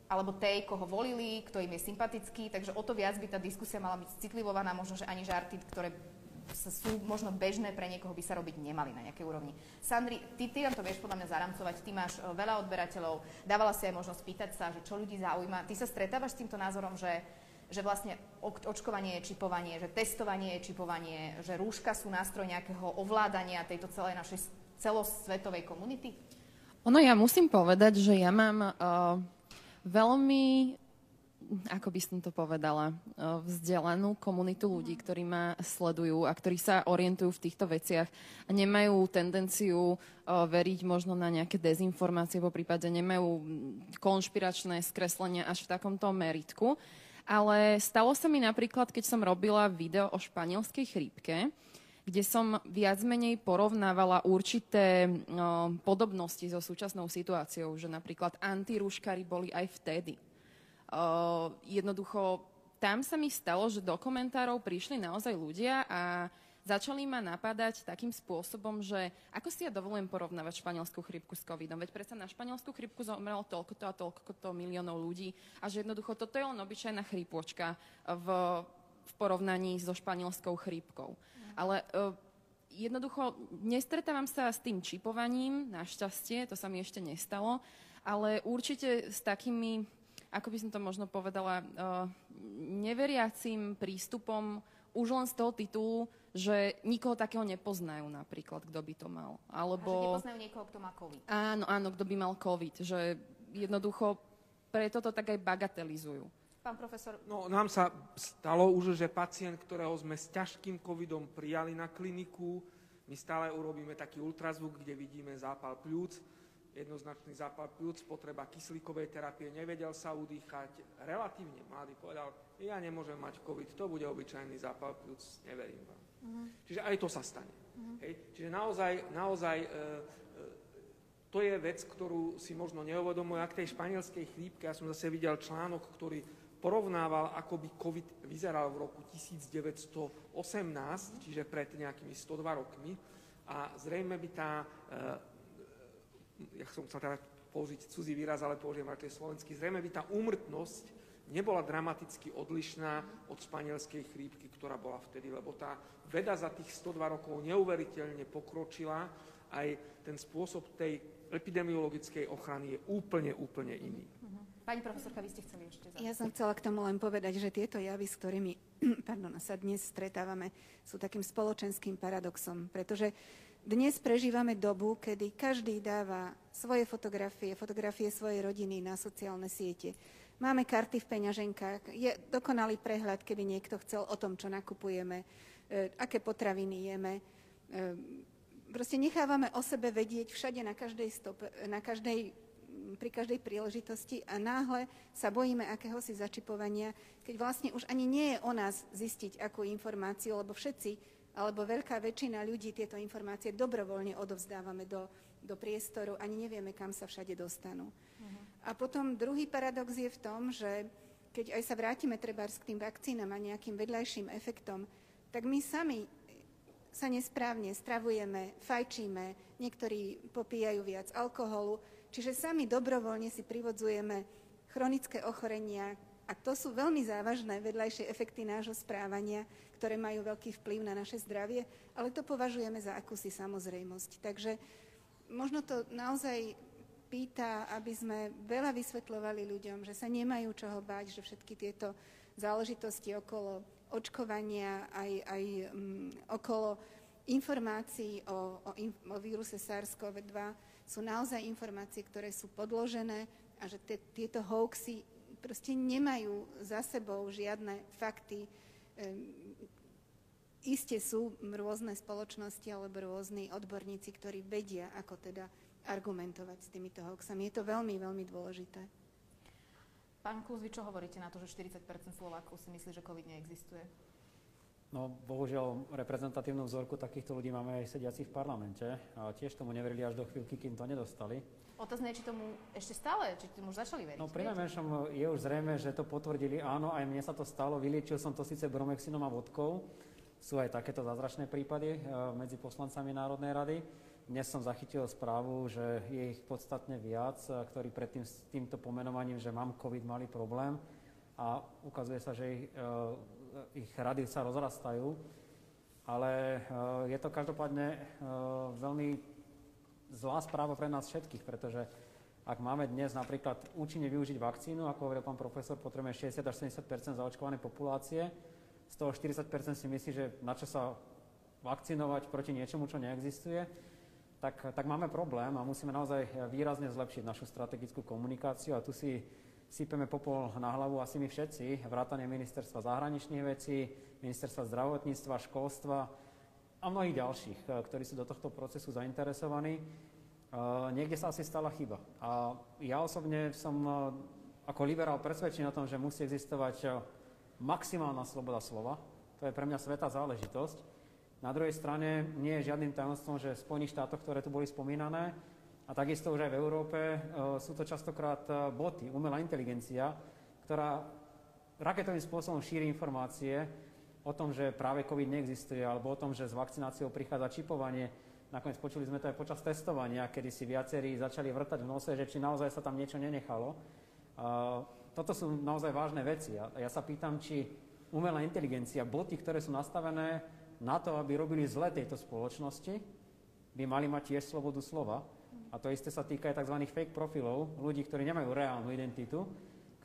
alebo tej, koho volili, kto im je sympatický, takže o to viac by tá diskusia mala byť citlivovaná, možno, že ani žarty, ktoré sú možno bežné pre niekoho, by sa robiť nemali na nejakej úrovni. Sandri, ty, ty to vieš podľa mňa zaramcovať, ty máš e, veľa odberateľov, dávala si aj možnosť pýtať sa, že čo ľudí zaujíma. Ty sa stretávaš s týmto názorom, že že vlastne očkovanie je čipovanie, že testovanie je čipovanie, že rúška sú nástroj nejakého ovládania tejto celej našej celosvetovej komunity? Ono, ja musím povedať, že ja mám uh, veľmi ako by som to povedala, vzdelanú komunitu ľudí, ktorí ma sledujú a ktorí sa orientujú v týchto veciach a nemajú tendenciu veriť možno na nejaké dezinformácie, po prípade nemajú konšpiračné skreslenia až v takomto meritku. Ale stalo sa mi napríklad, keď som robila video o španielskej chrípke, kde som viac menej porovnávala určité no, podobnosti so súčasnou situáciou, že napríklad antirúškari boli aj vtedy. Jednoducho, tam sa mi stalo, že do komentárov prišli naozaj ľudia a začali ma napadať takým spôsobom, že ako si ja dovolujem porovnávať španielskú chrypku s covidom, veď predsa na španielskú chrypku zomrelo toľkoto a toľkoto miliónov ľudí a že jednoducho toto je len obyčajná chrípočka v, v porovnaní so španielskou chrípkou. Mm. Ale uh, jednoducho nestretávam sa s tým čipovaním, našťastie, to sa mi ešte nestalo, ale určite s takými, ako by som to možno povedala, uh, neveriacím prístupom už len z toho titulu, že nikoho takého nepoznajú napríklad, kto by to mal. Alebo... A že nepoznajú niekoho, kto má COVID. Áno, áno, kto by mal COVID. Že jednoducho preto to tak aj bagatelizujú. Pán profesor. No, nám sa stalo už, že pacient, ktorého sme s ťažkým covidom prijali na kliniku, my stále urobíme taký ultrazvuk, kde vidíme zápal pľúc, jednoznačný zápal pľúc, potreba kyslíkovej terapie, nevedel sa udýchať, relatívne mladý povedal, ja nemôžem mať COVID, to bude obyčajný zápal pľúc, neverím vám. Uh-huh. Čiže aj to sa stane. Uh-huh. Hej? Čiže naozaj, naozaj e, e, to je vec, ktorú si možno neuvedomujú. A k tej španielskej chrípke, ja som zase videl článok, ktorý porovnával, ako by COVID vyzeral v roku 1918, čiže pred nejakými 102 rokmi. A zrejme by tá, e, ja som chcel teda použiť cudzí výraz, ale použijem radšej slovenský, zrejme by tá úmrtnosť nebola dramaticky odlišná od španielskej chrípky, ktorá bola vtedy, lebo tá veda za tých 102 rokov neuveriteľne pokročila, aj ten spôsob tej epidemiologickej ochrany je úplne, úplne iný. Mhm. Pani profesorka, vy ste chceli ešte Ja som chcela k tomu len povedať, že tieto javy, s ktorými pardon, sa dnes stretávame, sú takým spoločenským paradoxom, pretože dnes prežívame dobu, kedy každý dáva svoje fotografie, fotografie svojej rodiny na sociálne siete. Máme karty v peňaženkách. Je dokonalý prehľad, keby niekto chcel o tom, čo nakupujeme, e, aké potraviny jeme. E, proste nechávame o sebe vedieť všade na každej, stope, na každej pri každej príležitosti a náhle sa bojíme akéhosi začipovania, keď vlastne už ani nie je o nás zistiť akú informáciu, lebo všetci, alebo veľká väčšina ľudí tieto informácie dobrovoľne odovzdávame do, do priestoru, ani nevieme, kam sa všade dostanú. A potom druhý paradox je v tom, že keď aj sa vrátime treba k tým vakcínam a nejakým vedľajším efektom, tak my sami sa nesprávne stravujeme, fajčíme, niektorí popíjajú viac alkoholu, čiže sami dobrovoľne si privodzujeme chronické ochorenia a to sú veľmi závažné vedľajšie efekty nášho správania, ktoré majú veľký vplyv na naše zdravie, ale to považujeme za akúsi samozrejmosť. Takže možno to naozaj pýta, aby sme veľa vysvetľovali ľuďom, že sa nemajú čoho báť, že všetky tieto záležitosti okolo očkovania, aj, aj um, okolo informácií o, o, o víruse SARS-CoV-2 sú naozaj informácie, ktoré sú podložené a že te, tieto hoaxy proste nemajú za sebou žiadne fakty. Um, Isté sú rôzne spoločnosti alebo rôzni odborníci, ktorí vedia, ako teda argumentovať s týmito hoaxami. Je to veľmi, veľmi dôležité. Pán Klus, vy čo hovoríte na to, že 40% Slovákov si myslí, že COVID neexistuje? No, bohužiaľ, reprezentatívnu vzorku takýchto ľudí máme aj sediaci v parlamente. A tiež tomu neverili až do chvíľky, kým to nedostali. Otázne je, či tomu ešte stále, či tomu už začali veriť. No, pri najmenšom je už zrejme, že to potvrdili. Áno, aj mne sa to stalo. Vyliečil som to síce bromexinom a vodkou. Sú aj takéto zázračné prípady eh, medzi poslancami Národnej rady. Dnes som zachytil správu, že je ich podstatne viac, eh, ktorí predtým s týmto pomenovaním, že mám COVID, mali problém. A ukazuje sa, že ich, eh, ich rady sa rozrastajú, ale je to každopádne veľmi zlá správa pre nás všetkých, pretože ak máme dnes napríklad účinne využiť vakcínu, ako hovoril pán profesor, potrebujeme 60 až 70 zaočkovanej populácie, z toho 40 si myslí, že na čo sa vakcinovať proti niečomu, čo neexistuje, tak, tak máme problém a musíme naozaj výrazne zlepšiť našu strategickú komunikáciu a tu si sypeme popol na hlavu asi my všetci, vrátane ministerstva zahraničných vecí, ministerstva zdravotníctva, školstva a mnohých ďalších, eh, ktorí sú do tohto procesu zainteresovaní. Uh, niekde sa asi stala chyba. A ja osobne som uh, ako liberál presvedčený o tom, že musí existovať maximálna sloboda slova. To je pre mňa svetá záležitosť. Na druhej strane nie je žiadnym tajomstvom, že v Spojených štátoch, ktoré tu boli spomínané, a takisto už aj v Európe e, sú to častokrát e, boty, umelá inteligencia, ktorá raketovým spôsobom šíri informácie o tom, že práve COVID neexistuje, alebo o tom, že s vakcináciou prichádza čipovanie. Nakoniec počuli sme to aj počas testovania, kedy si viacerí začali vrtať v nose, že či naozaj sa tam niečo nenechalo. Toto sú naozaj vážne veci. A ja sa pýtam, či umelá inteligencia, boty, ktoré sú nastavené na to, aby robili zle tejto spoločnosti, by mali mať tiež slobodu slova. A to isté sa týka aj tzv. fake profilov, ľudí, ktorí nemajú reálnu identitu,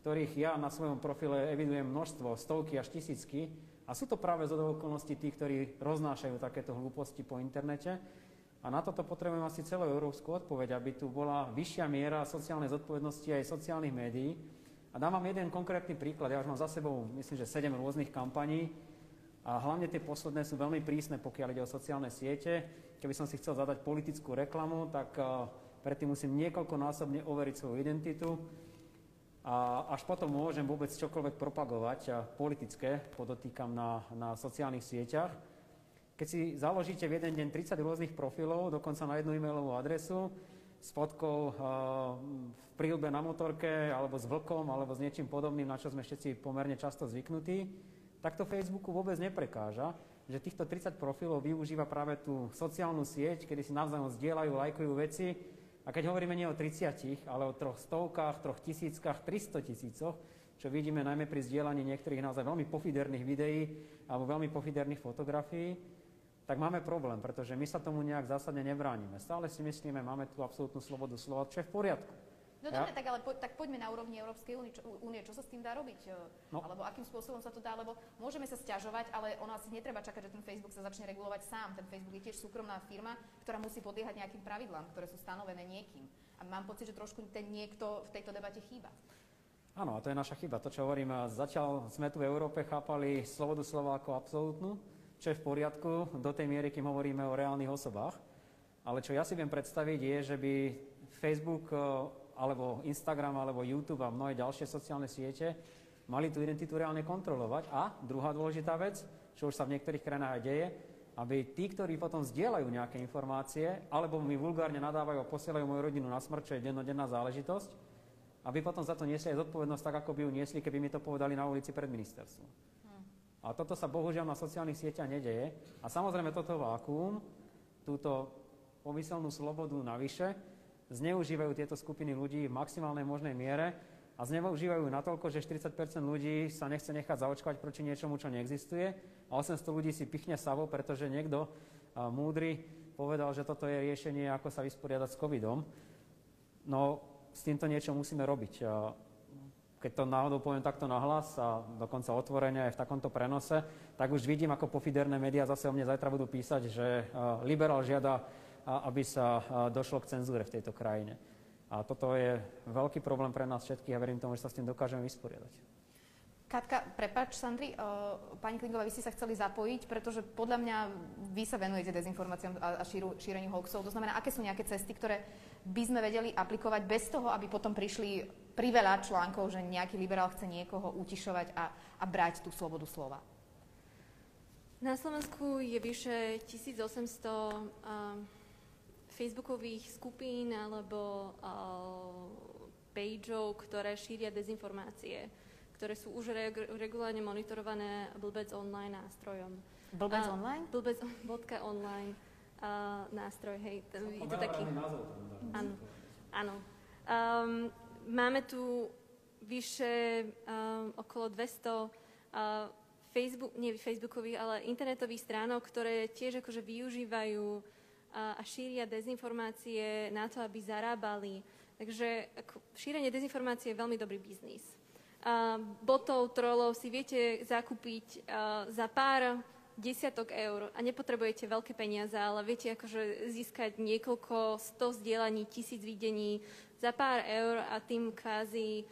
ktorých ja na svojom profile evidujem množstvo, stovky až tisícky. A sú to práve z okolností tí, ktorí roznášajú takéto hlúposti po internete. A na toto potrebujem asi celú európsku odpoveď, aby tu bola vyššia miera sociálnej zodpovednosti aj sociálnych médií. A dám vám jeden konkrétny príklad. Ja už mám za sebou, myslím, že 7 rôznych kampaní a hlavne tie posledné sú veľmi prísne, pokiaľ ide o sociálne siete. Keby som si chcel zadať politickú reklamu, tak uh, predtým musím niekoľkonásobne overiť svoju identitu a až potom môžem vôbec čokoľvek propagovať a politické, podotýkam na, na sociálnych sieťach. Keď si založíte v jeden deň 30 rôznych profilov, dokonca na jednu e-mailovú adresu, s fotkou uh, v prílbe na motorke, alebo s vlkom, alebo s niečím podobným, na čo sme všetci pomerne často zvyknutí, tak to Facebooku vôbec neprekáža že týchto 30 profilov využíva práve tú sociálnu sieť, kedy si navzájom zdieľajú, lajkujú veci. A keď hovoríme nie o 30, ale o troch stovkách, troch tisíckach, 300 tisícoch, čo vidíme najmä pri zdieľaní niektorých naozaj veľmi pofiderných videí alebo veľmi pofiderných fotografií, tak máme problém, pretože my sa tomu nejak zásadne nebránime. Stále si myslíme, máme tu absolútnu slobodu slova, čo je v poriadku. No ja? dobre, tak ale po, tak poďme na úrovni Európskej únie, čo, únie, čo sa s tým dá robiť? E, no. Alebo akým spôsobom sa to dá, lebo môžeme sa stiažovať, ale ono asi netreba čakať, že ten Facebook sa začne regulovať sám. Ten Facebook je tiež súkromná firma, ktorá musí podliehať nejakým pravidlám, ktoré sú stanovené niekým. A mám pocit, že trošku ten niekto v tejto debate chýba. Áno, a to je naša chyba. To, čo hovorím, zatiaľ sme tu v Európe chápali slobodu slova ako absolútnu, čo je v poriadku do tej miery, kým hovoríme o reálnych osobách. Ale čo ja si viem predstaviť je, že by Facebook e, alebo Instagram, alebo YouTube a mnohé ďalšie sociálne siete mali tú identitu reálne kontrolovať. A druhá dôležitá vec, čo už sa v niektorých krajinách aj deje, aby tí, ktorí potom zdieľajú nejaké informácie, alebo mi vulgárne nadávajú a posielajú moju rodinu na smrť, čo je dennodenná záležitosť, aby potom za to niesli aj zodpovednosť tak, ako by ju niesli, keby mi to povedali na ulici pred ministerstvom. A toto sa bohužiaľ na sociálnych sieťach nedeje. A samozrejme toto vákuum, túto pomyselnú slobodu navyše, zneužívajú tieto skupiny ľudí v maximálnej možnej miere a zneužívajú natoľko, že 40% ľudí sa nechce nechať zaočkovať proti niečomu, čo neexistuje a 800 ľudí si pichne savo, pretože niekto múdry povedal, že toto je riešenie, ako sa vysporiadať s covidom. No, s týmto niečo musíme robiť. Keď to náhodou poviem takto nahlas a dokonca otvorene aj v takomto prenose, tak už vidím, ako pofiderné médiá zase o mne zajtra budú písať, že liberál žiada aby sa došlo k cenzúre v tejto krajine. A toto je veľký problém pre nás všetkých a verím tomu, že sa s tým dokážeme vysporiadať. Katka, prepač, Sandri, uh, pani Klingová, vy ste sa chceli zapojiť, pretože podľa mňa vy sa venujete dezinformáciám a, a šíru, šíreniu hoaxov. To znamená, aké sú nejaké cesty, ktoré by sme vedeli aplikovať bez toho, aby potom prišli priveľa článkov, že nejaký liberál chce niekoho utišovať a, a brať tú slobodu slova. Na Slovensku je vyše 1800 uh, facebookových skupín alebo uh, pageov, ktoré šíria dezinformácie ktoré sú už reg- regulárne monitorované Blbec online nástrojom. Blbec online? Blbec.online uh, nástroj, hej. To, je to taký... Áno, áno. Um, máme tu vyše um, okolo 200 uh, Facebook, nie Facebookových, ale internetových stránok, ktoré tiež akože využívajú uh, a šíria dezinformácie na to, aby zarábali. Takže ako, šírenie dezinformácie je veľmi dobrý biznis botov, trolov si viete zakúpiť za pár desiatok eur a nepotrebujete veľké peniaze, ale viete akože získať niekoľko sto zdieľaní, tisíc videní za pár eur a tým kvázi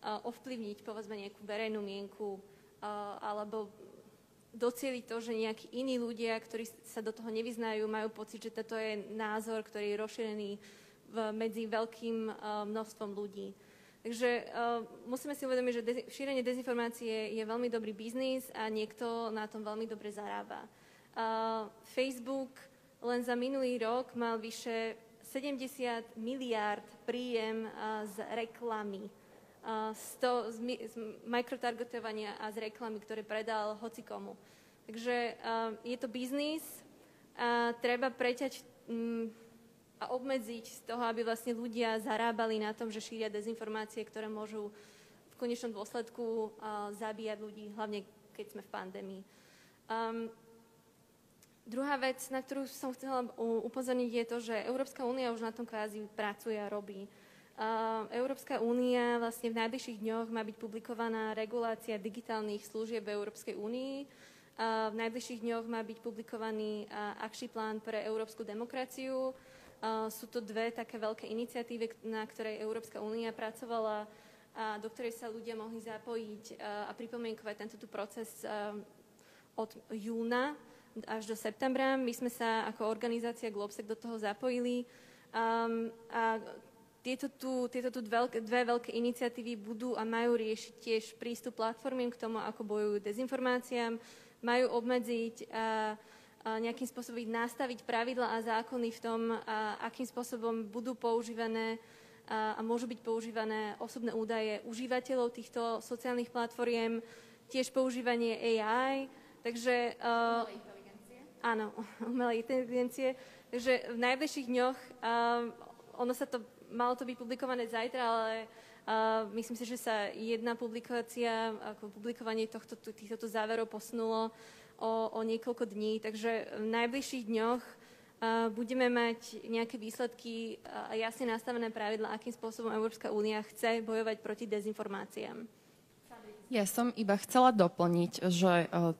ovplyvniť povedzme nejakú verejnú mienku alebo docieliť to, že nejakí iní ľudia, ktorí sa do toho nevyznajú, majú pocit, že toto je názor, ktorý je rozšírený medzi veľkým množstvom ľudí. Takže uh, musíme si uvedomiť, že dezi- šírenie dezinformácie je veľmi dobrý biznis a niekto na tom veľmi dobre zarába. Uh, Facebook len za minulý rok mal vyše 70 miliárd príjem uh, z reklamy, uh, z, to, z, z mikrotargetovania a z reklamy, ktoré predal hocikomu. Takže uh, je to biznis a treba preťať um, a obmedziť z toho, aby vlastne ľudia zarábali na tom, že šíria dezinformácie, ktoré môžu v konečnom dôsledku uh, zabíjať ľudí, hlavne keď sme v pandémii. Um, druhá vec, na ktorú som chcela upozorniť, je to, že Európska únia už na tom kvázi pracuje a robí. Uh, Európska únia vlastne v najbližších dňoch má byť publikovaná regulácia digitálnych služieb Európskej únii. Uh, v najbližších dňoch má byť publikovaný uh, akčný plán pre európsku demokraciu, sú to dve také veľké iniciatívy, na ktorej Európska únia pracovala a do ktorej sa ľudia mohli zapojiť a pripomienkovať tento tu proces od júna až do septembra. My sme sa ako organizácia Globsec do toho zapojili um, a tieto tu, tieto tu dve, dve veľké iniciatívy budú a majú riešiť tiež prístup platformiem k tomu, ako bojujú dezinformáciám, majú obmedziť uh, nejakým spôsobom nastaviť pravidla a zákony v tom, akým spôsobom budú používané a môžu byť používané osobné údaje užívateľov týchto sociálnych platformiem, tiež používanie AI, takže... Uh, áno, umelej inteligencie. Takže v najbližších dňoch, uh, ono sa to, malo to byť publikované zajtra, ale uh, myslím si, že sa jedna publikácia, ako publikovanie tohto, týchto záverov posunulo o, o niekoľko dní, takže v najbližších dňoch budeme mať nejaké výsledky a jasne nastavené pravidla, akým spôsobom Európska únia chce bojovať proti dezinformáciám. Ja som iba chcela doplniť, že uh,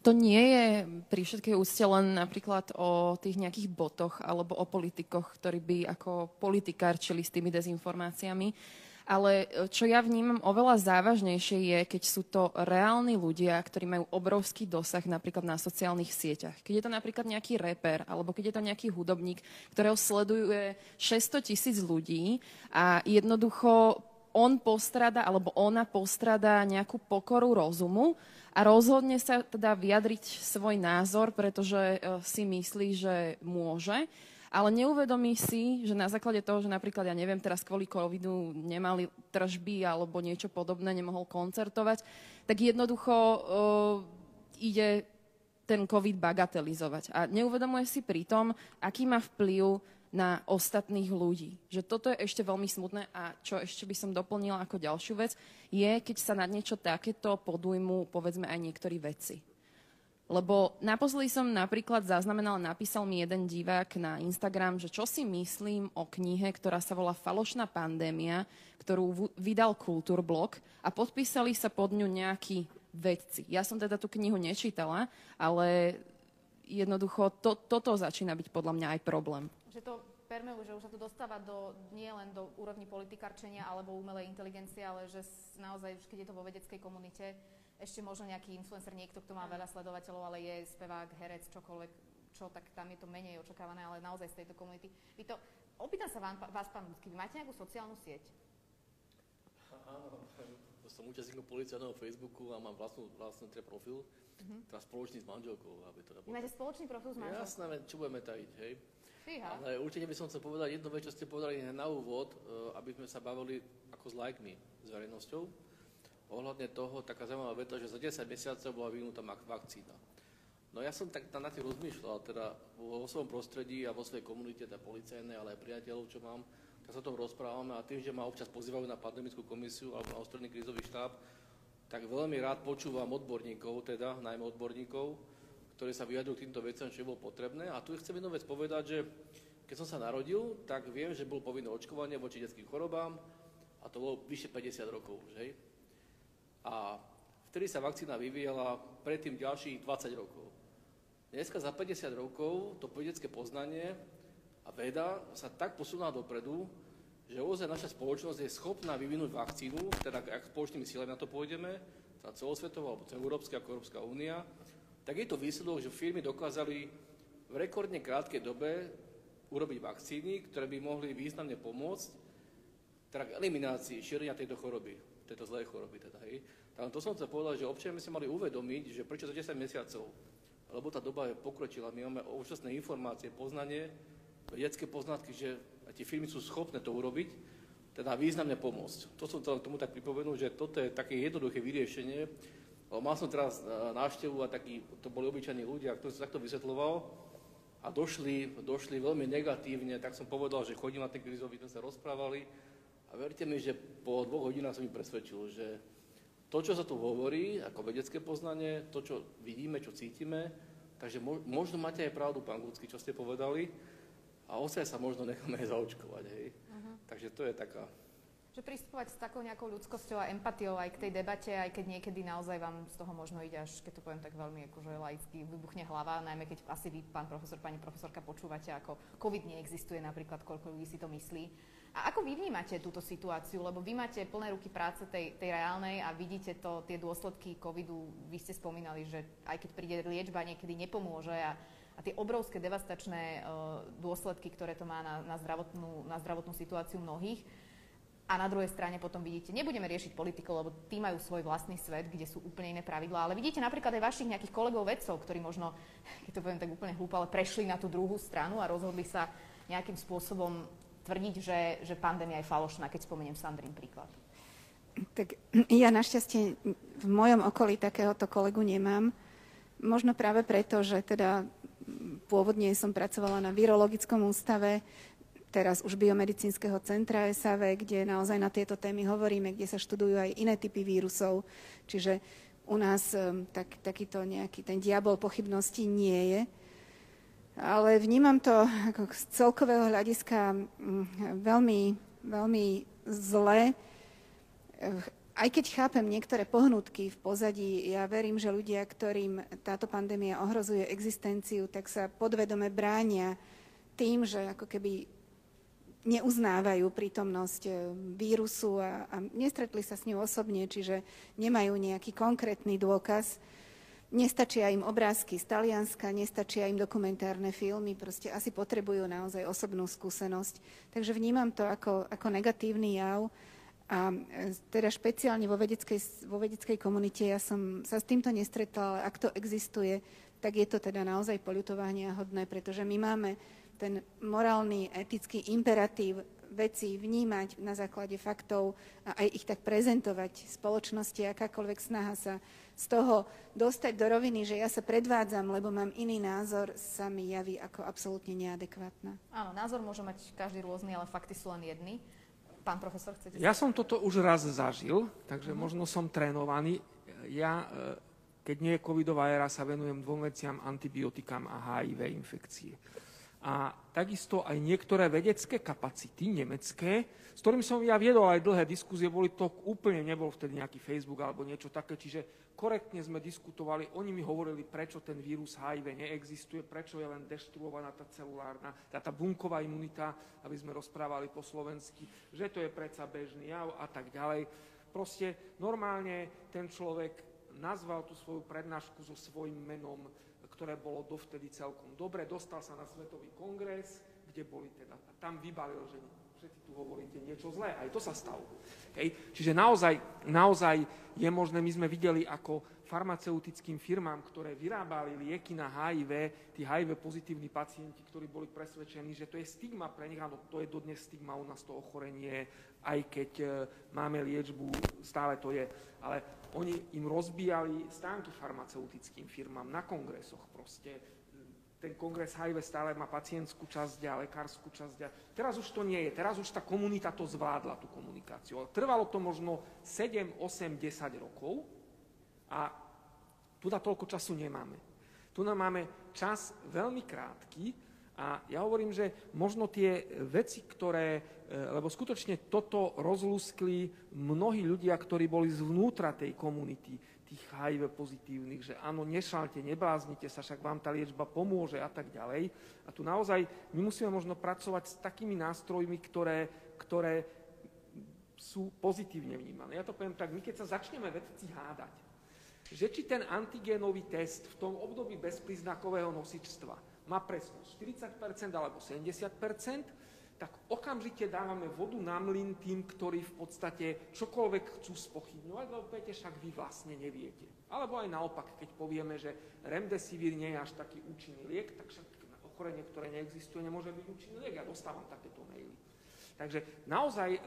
to nie je pri všetkej úste len napríklad o tých nejakých botoch alebo o politikoch, ktorí by ako politikárčili s tými dezinformáciami, ale e, čo ja vnímam oveľa závažnejšie je, keď sú to reálni ľudia, ktorí majú obrovský dosah napríklad na sociálnych sieťach. Keď je to napríklad nejaký reper, alebo keď je to nejaký hudobník, ktorého sleduje 600 tisíc ľudí a jednoducho on postrada, alebo ona postrada nejakú pokoru rozumu a rozhodne sa teda vyjadriť svoj názor, pretože e, si myslí, že môže ale neuvedomí si, že na základe toho, že napríklad, ja neviem, teraz kvôli covidu nemali tržby alebo niečo podobné, nemohol koncertovať, tak jednoducho uh, ide ten covid bagatelizovať. A neuvedomuje si pritom, aký má vplyv na ostatných ľudí. Že toto je ešte veľmi smutné a čo ešte by som doplnila ako ďalšiu vec, je, keď sa na niečo takéto podujmú, povedzme, aj niektorí vedci. Lebo naposledy som napríklad zaznamenala, napísal mi jeden divák na Instagram, že čo si myslím o knihe, ktorá sa volá Falošná pandémia, ktorú vydal Kultúrblok a podpísali sa pod ňu nejakí vedci. Ja som teda tú knihu nečítala, ale jednoducho to, toto začína byť podľa mňa aj problém. Že to permelu, že už sa to dostáva do, nie len do úrovni politikarčenia alebo umelej inteligencie, ale že naozaj, keď je to vo vedeckej komunite, ešte možno nejaký influencer, niekto, kto má veľa sledovateľov, ale je spevák, herec, čokoľvek, čo, tak tam je to menej očakávané, ale naozaj z tejto komunity. Vy to, opýtam sa vám, vás, pán Ľudský, vy máte nejakú sociálnu sieť? Áno, som účastníkom policajného Facebooku a mám vlastnú, vlastný tre profil, uh-huh. teraz spoločný s manželkou. Aby to Vy máte spoločný profil s manželkou? Jasné, čo budeme tajiť, hej. Fíha. Ale určite by som chcel povedať jednu vec, čo ste povedali na úvod, e, aby sme sa bavili ako s lajkmi, s verejnosťou. Ohľadne toho, taká zaujímavá veta, že za 10 mesiacov bola vyvinutá vakcína. No ja som tak na tým rozmýšľal, teda vo svojom prostredí a vo svojej komunite, teda policajnej, ale aj priateľov, čo mám, tak sa o tom rozprávame a tým, že ma občas pozývajú na pandemickú komisiu alebo na ostredný krízový štáb, tak veľmi rád počúvam odborníkov, teda najmä odborníkov, ktorí sa vyjadrujú k týmto veciam, čo bolo potrebné. A tu chcem jednu vec povedať, že keď som sa narodil, tak viem, že bolo povinné očkovanie voči detským chorobám a to bolo vyše 50 rokov hej. A vtedy sa vakcína vyvíjala predtým ďalších 20 rokov. Dneska za 50 rokov to vedecké poznanie a veda sa tak posunula dopredu, že ozaj naša spoločnosť je schopná vyvinúť vakcínu, teda ak spoločnými silami na to pôjdeme, teda celosvetová alebo celoeurópska ako Európska únia, tak je to výsledok, že firmy dokázali v rekordne krátkej dobe urobiť vakcíny, ktoré by mohli významne pomôcť teda k eliminácii šírenia tejto choroby, tejto zlej choroby. Teda, hej. Tak to som chcel povedať, že občania si mali uvedomiť, že prečo za 10 mesiacov, lebo tá doba je pokročila, my máme úžasné informácie, poznanie, vedecké poznatky, že tie firmy sú schopné to urobiť, teda významne pomôcť. To som tomu tak pripomenúť, že toto je také jednoduché vyriešenie. Mal som teraz e, návštevu a takí, to boli obyčajní ľudia, ktorí sa takto vysvetloval a došli, došli veľmi negatívne, tak som povedal, že chodím na ten krizový, sme sa rozprávali a verte mi, že po dvoch hodinách som mi presvedčil, že to, čo sa tu hovorí, ako vedecké poznanie, to, čo vidíme, čo cítime, takže možno máte aj pravdu, pán Gudsky, čo ste povedali, a ozaj sa možno necháme zaočkovať. Hej. Uh-huh. Takže to je taká... Že pristupovať s takou nejakou ľudskosťou a empatiou aj k tej debate, aj keď niekedy naozaj vám z toho možno ide až, keď to poviem tak veľmi akože laicky, vybuchne hlava, najmä keď asi vy, pán profesor, pani profesorka, počúvate, ako COVID neexistuje napríklad, koľko ľudí si to myslí. A ako vy vnímate túto situáciu? Lebo vy máte plné ruky práce tej, tej reálnej a vidíte to, tie dôsledky covidu. Vy ste spomínali, že aj keď príde liečba, niekedy nepomôže a a tie obrovské devastačné uh, dôsledky, ktoré to má na, na, zdravotnú, na zdravotnú situáciu mnohých. A na druhej strane potom vidíte, nebudeme riešiť politikov, lebo tí majú svoj vlastný svet, kde sú úplne iné pravidlá, ale vidíte napríklad aj vašich nejakých kolegov vedcov, ktorí možno, keď to poviem tak úplne hlúpo, ale prešli na tú druhú stranu a rozhodli sa nejakým spôsobom tvrdiť, že, že pandémia je falošná, keď spomeniem Sandrin príklad. Tak ja našťastie v mojom okolí takéhoto kolegu nemám. Možno práve preto, že teda pôvodne som pracovala na virologickom ústave, teraz už biomedicínskeho centra SAV, kde naozaj na tieto témy hovoríme, kde sa študujú aj iné typy vírusov. Čiže u nás um, tak, takýto nejaký ten diabol pochybnosti nie je. Ale vnímam to ako z celkového hľadiska mm, veľmi, veľmi zle aj keď chápem niektoré pohnutky v pozadí, ja verím, že ľudia, ktorým táto pandémia ohrozuje existenciu, tak sa podvedome bránia tým, že ako keby neuznávajú prítomnosť e, vírusu a, a nestretli sa s ňou osobne, čiže nemajú nejaký konkrétny dôkaz. Nestačia im obrázky z Talianska, nestačia im dokumentárne filmy, proste asi potrebujú naozaj osobnú skúsenosť. Takže vnímam to ako, ako negatívny jav. A e, teda špeciálne vo vedeckej, vo vedeckej komunite ja som sa s týmto nestretla, ale ak to existuje, tak je to teda naozaj poľutovania hodné, pretože my máme ten morálny, etický imperatív veci vnímať na základe faktov a aj ich tak prezentovať spoločnosti, akákoľvek snaha sa z toho dostať do roviny, že ja sa predvádzam, lebo mám iný názor, sa mi javí ako absolútne neadekvátna. Áno, názor môže mať každý rôzny, ale fakty sú len jedny. Pán profesor, chcete... Ja som toto už raz zažil, takže uh-huh. možno som trénovaný. Ja, e, keď nie je covidová éra, sa venujem dvom veciam, antibiotikám a HIV infekcie a takisto aj niektoré vedecké kapacity nemecké, s ktorými som ja viedol aj dlhé diskusie, boli to úplne, nebol vtedy nejaký Facebook alebo niečo také, čiže korektne sme diskutovali, oni mi hovorili, prečo ten vírus HIV neexistuje, prečo je len deštruovaná tá celulárna, tá, tá bunková imunita, aby sme rozprávali po slovensky, že to je predsa bežný jav a tak ďalej. Proste normálne ten človek nazval tú svoju prednášku so svojím menom, ktoré bolo dovtedy celkom dobre. Dostal sa na Svetový kongres, kde boli teda, tam vybalil, že všetci tu hovoríte niečo zlé, aj to sa stalo. Hej. Čiže naozaj, naozaj je možné, my sme videli, ako farmaceutickým firmám, ktoré vyrábali lieky na HIV, tí HIV pozitívni pacienti, ktorí boli presvedčení, že to je stigma pre nich, áno, to je dodnes stigma u nás to ochorenie, aj keď e, máme liečbu, stále to je, ale oni im rozbíjali stánky farmaceutickým firmám na kongresoch proste. Ten kongres HIV stále má pacientskú časť a lekárskú časť. A teraz už to nie je. Teraz už tá komunita to zvládla, tú komunikáciu. Trvalo to možno 7, 8, 10 rokov a tu na toľko času nemáme. Tu nám máme čas veľmi krátky a ja hovorím, že možno tie veci, ktoré, e, lebo skutočne toto rozlúskli mnohí ľudia, ktorí boli zvnútra tej komunity, tých HIV pozitívnych, že áno, nešalte, nebláznite sa, však vám tá liečba pomôže a tak ďalej. A tu naozaj my musíme možno pracovať s takými nástrojmi, ktoré, ktoré sú pozitívne vnímané. Ja to poviem tak, my keď sa začneme vedci hádať, že či ten antigénový test v tom období bezpríznakového nosičstva má presnosť 40% alebo 70%, tak okamžite dávame vodu na mlyn tým, ktorí v podstate čokoľvek chcú spochybňovať, lebo viete, však vy vlastne neviete. Alebo aj naopak, keď povieme, že remdesivir nie je až taký účinný liek, tak však ochorenie, ktoré neexistuje, nemôže byť účinný liek. Ja dostávam takéto maily. Takže naozaj e,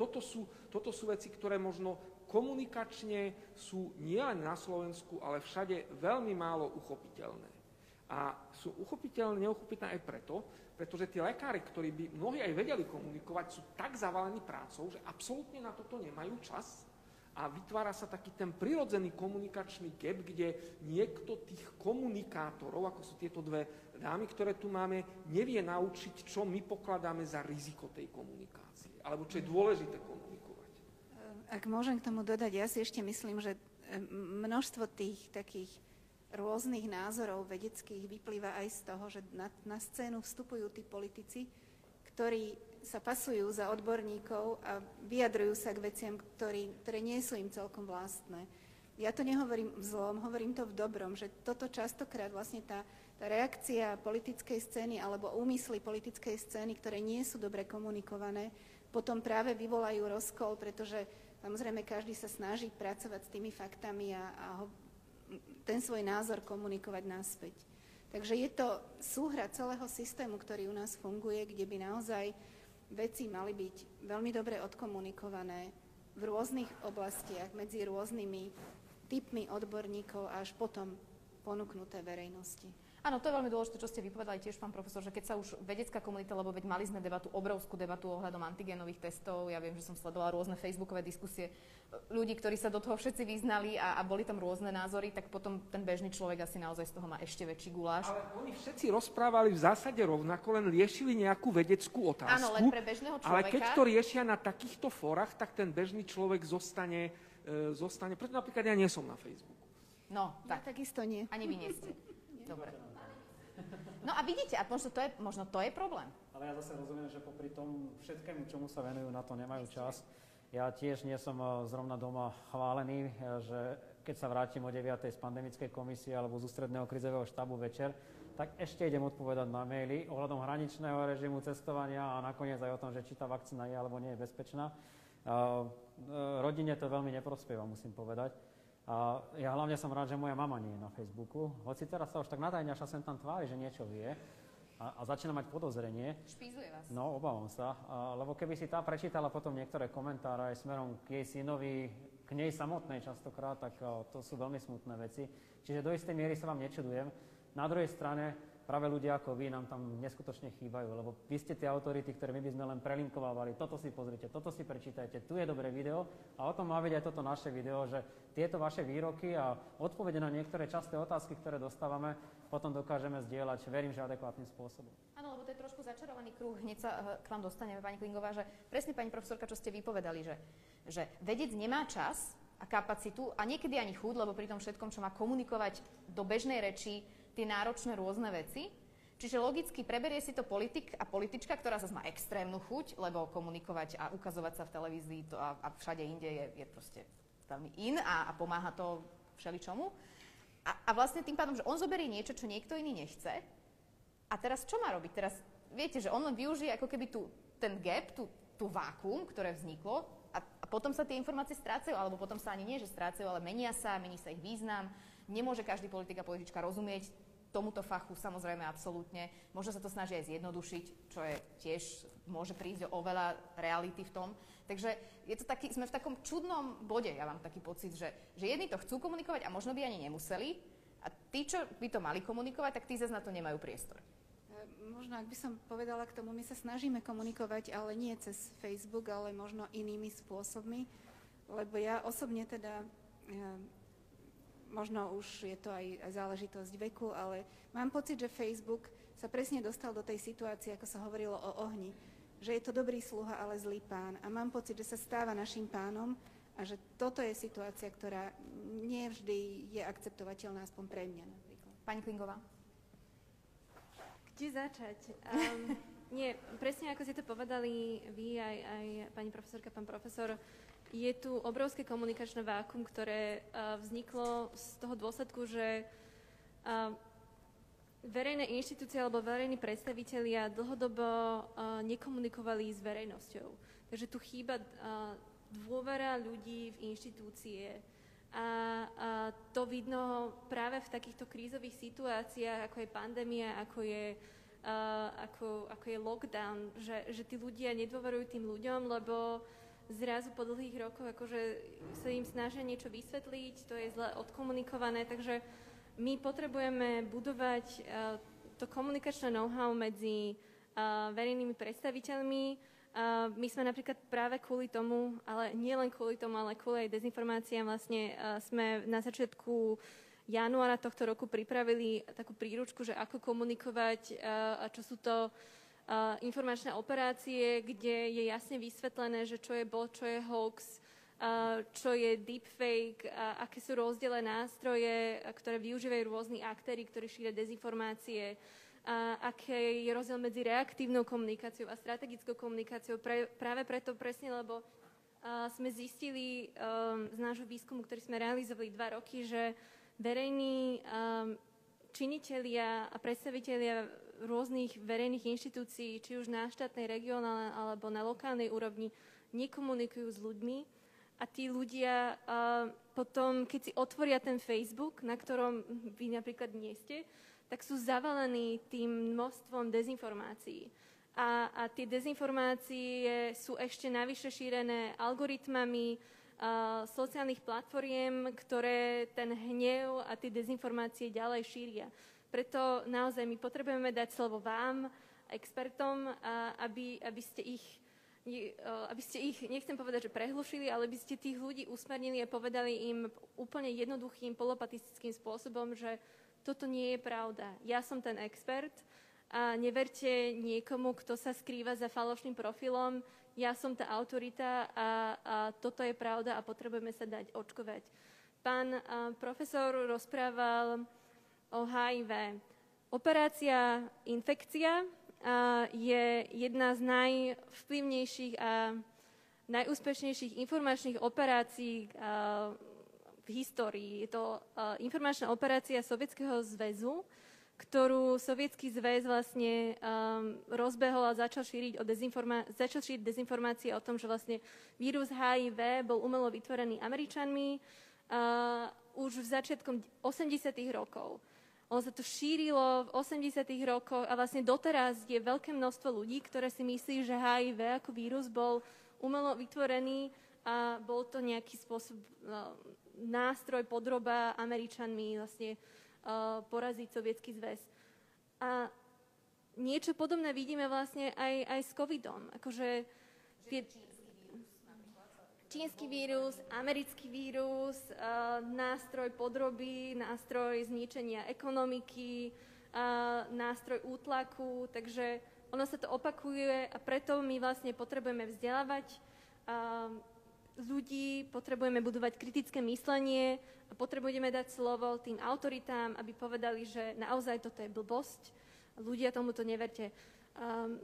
toto sú, toto sú veci, ktoré možno komunikačne sú nielen na Slovensku, ale všade veľmi málo uchopiteľné. A sú uchopiteľné, neuchopiteľné aj preto, pretože tí lekári, ktorí by mnohí aj vedeli komunikovať, sú tak zavalení prácou, že absolútne na toto nemajú čas a vytvára sa taký ten prirodzený komunikačný gap, kde niekto tých komunikátorov, ako sú tieto dve dámy, ktoré tu máme, nevie naučiť, čo my pokladáme za riziko tej komunikácie, alebo čo je dôležité komunikácie. Ak môžem k tomu dodať, ja si ešte myslím, že množstvo tých takých rôznych názorov vedeckých vyplýva aj z toho, že na, na scénu vstupujú tí politici, ktorí sa pasujú za odborníkov a vyjadrujú sa k veciam, ktorý, ktoré nie sú im celkom vlastné. Ja to nehovorím v zlom, hovorím to v dobrom, že toto častokrát vlastne tá, tá reakcia politickej scény alebo úmysly politickej scény, ktoré nie sú dobre komunikované, potom práve vyvolajú rozkol, pretože Samozrejme, každý sa snaží pracovať s tými faktami a, a ho, ten svoj názor komunikovať naspäť. Takže je to súhra celého systému, ktorý u nás funguje, kde by naozaj veci mali byť veľmi dobre odkomunikované v rôznych oblastiach, medzi rôznymi typmi odborníkov až potom ponúknuté verejnosti. Áno, to je veľmi dôležité, čo ste vypovedali tiež, pán profesor, že keď sa už vedecká komunita, lebo veď mali sme debatu, obrovskú debatu ohľadom antigénových testov, ja viem, že som sledovala rôzne facebookové diskusie ľudí, ktorí sa do toho všetci vyznali a, a boli tam rôzne názory, tak potom ten bežný človek asi naozaj z toho má ešte väčší guláš. Ale oni všetci rozprávali v zásade rovnako, len riešili nejakú vedeckú otázku. Áno, len pre bežného človeka. Ale keď to riešia na takýchto fórach, tak ten bežný človek zostane, e, zostane preto napríklad ja nie som na Facebooku. No, tak. Ja takisto nie. Ani vy nie ste. Dobre. No a vidíte, a možno to je, možno to je problém. Ale ja zase rozumiem, že popri tom všetkému, čomu sa venujú, na to nemajú čas. Ja tiež nie som eh, zrovna doma chválený, eh, že keď sa vrátim o 9. z pandemickej komisie alebo z ústredného krizového štábu večer, tak ešte idem odpovedať na maily ohľadom hraničného režimu cestovania a nakoniec aj o tom, že či tá vakcína je alebo nie je bezpečná. Eh, rodine to veľmi neprospieva, musím povedať. A ja hlavne som rád, že moja mama nie je na Facebooku. Hoci teraz sa už tak nadajňaša sem tam tvári, že niečo vie a, a začína mať podozrenie. Špízuje vás. No, obávam sa. A, lebo keby si tá prečítala potom niektoré komentáre aj smerom k jej synovi, k nej samotnej častokrát, tak a, to sú veľmi smutné veci. Čiže do istej miery sa vám nečudujem. Na druhej strane, práve ľudia ako vy nám tam neskutočne chýbajú, lebo vy ste tie autority, ktoré my by sme len prelinkovávali. Toto si pozrite, toto si prečítajte, tu je dobré video a o tom má byť aj toto naše video, že tieto vaše výroky a odpovede na niektoré časté otázky, ktoré dostávame, potom dokážeme zdieľať, verím, že adekvátnym spôsobom. Áno, lebo to je trošku začarovaný kruh, hneď sa eh, k vám dostaneme, pani Klingová, že presne pani profesorka, čo ste vypovedali, že, že vedec nemá čas a kapacitu a niekedy ani chuť, lebo pri tom všetkom, čo má komunikovať do bežnej reči, tie náročné rôzne veci. Čiže logicky preberie si to politik a politička, ktorá sa má extrémnu chuť, lebo komunikovať a ukazovať sa v televízii to a, a všade inde je, je proste veľmi in a, a pomáha to všeličomu. A, a vlastne tým pádom, že on zoberie niečo, čo niekto iný nechce. A teraz čo má robiť? Teraz viete, že on len využije ako keby tu, ten gap, tú, tú vákuum, ktoré vzniklo a, a potom sa tie informácie strácajú, alebo potom sa ani nie, že strácajú, ale menia sa, mení sa ich význam. Nemôže každý politik a politička rozumieť tomuto fachu samozrejme absolútne. Možno sa to snaží aj zjednodušiť, čo je tiež, môže prísť o oveľa reality v tom. Takže je to taký, sme v takom čudnom bode, ja mám taký pocit, že, že jedni to chcú komunikovať a možno by ani nemuseli, a tí, čo by to mali komunikovať, tak tí zase na to nemajú priestor. E, možno, ak by som povedala k tomu, my sa snažíme komunikovať, ale nie cez Facebook, ale možno inými spôsobmi, lebo ja osobne teda možno už je to aj, záležitosť veku, ale mám pocit, že Facebook sa presne dostal do tej situácie, ako sa hovorilo o ohni, že je to dobrý sluha, ale zlý pán. A mám pocit, že sa stáva našim pánom a že toto je situácia, ktorá nie vždy je akceptovateľná, aspoň pre mňa napríklad. Pani Klingová. Kde začať? Um, nie, presne ako ste to povedali vy, aj, aj pani profesorka, pán profesor, je tu obrovské komunikačné vákum, ktoré vzniklo z toho dôsledku, že verejné inštitúcie alebo verejní predstavitelia dlhodobo nekomunikovali s verejnosťou. Takže tu chýba dôvera ľudí v inštitúcie. A, to vidno práve v takýchto krízových situáciách, ako je pandémia, ako je, ako, ako je lockdown, že, že tí ľudia nedôverujú tým ľuďom, lebo zrazu po dlhých rokoch akože sa im snažia niečo vysvetliť, to je zle odkomunikované, takže my potrebujeme budovať uh, to komunikačné know-how medzi uh, verejnými predstaviteľmi. Uh, my sme napríklad práve kvôli tomu, ale nie len kvôli tomu, ale kvôli aj dezinformáciám vlastne sme na začiatku januára tohto roku pripravili takú príručku, že ako komunikovať a čo sú to informačné operácie, kde je jasne vysvetlené, že čo je bot, čo je hoax, čo je deepfake, aké sú rozdielne nástroje, ktoré využívajú rôzni aktéry, ktorí šíria dezinformácie, a aké je rozdiel medzi reaktívnou komunikáciou a strategickou komunikáciou. Pre, práve preto presne, lebo sme zistili z nášho výskumu, ktorý sme realizovali dva roky, že verejní činitelia a predstavitelia rôznych verejných inštitúcií, či už na štátnej, regionálnej alebo na lokálnej úrovni, nekomunikujú s ľuďmi a tí ľudia uh, potom, keď si otvoria ten Facebook, na ktorom vy napríklad nie ste, tak sú zavalení tým množstvom dezinformácií. A, a tie dezinformácie sú ešte navyše šírené algoritmami uh, sociálnych platformiem, ktoré ten hnev a tie dezinformácie ďalej šíria. Preto naozaj my potrebujeme dať slovo vám, expertom, aby, aby ste ich aby ste ich, nechcem povedať, že prehlušili, ale by ste tých ľudí usmernili a povedali im úplne jednoduchým, polopatistickým spôsobom, že toto nie je pravda. Ja som ten expert a neverte niekomu, kto sa skrýva za falošným profilom. Ja som tá autorita a, a toto je pravda a potrebujeme sa dať očkovať. Pán profesor rozprával o HIV. Operácia infekcia je jedna z najvplyvnejších a najúspešnejších informačných operácií v histórii. Je to informačná operácia Sovietskeho zväzu, ktorú Sovietský zväz vlastne um, rozbehol a začal šíriť, o dezinforma- začal šíriť dezinformácie o tom, že vlastne vírus HIV bol umelo vytvorený Američanmi uh, už v začiatkom 80. rokov. Ono sa to šírilo v 80. rokoch a vlastne doteraz je veľké množstvo ľudí, ktoré si myslí, že HIV ako vírus bol umelo vytvorený a bol to nejaký spôsob no, nástroj, podroba Američanmi vlastne uh, poraziť sovietský zväz. A niečo podobné vidíme vlastne aj, aj s covidom. Akože tie, čínsky vírus, americký vírus, uh, nástroj podroby, nástroj zničenia ekonomiky, uh, nástroj útlaku, takže ono sa to opakuje a preto my vlastne potrebujeme vzdelávať uh, ľudí, potrebujeme budovať kritické myslenie a potrebujeme dať slovo tým autoritám, aby povedali, že naozaj toto je blbosť. Ľudia tomuto neverte. Um,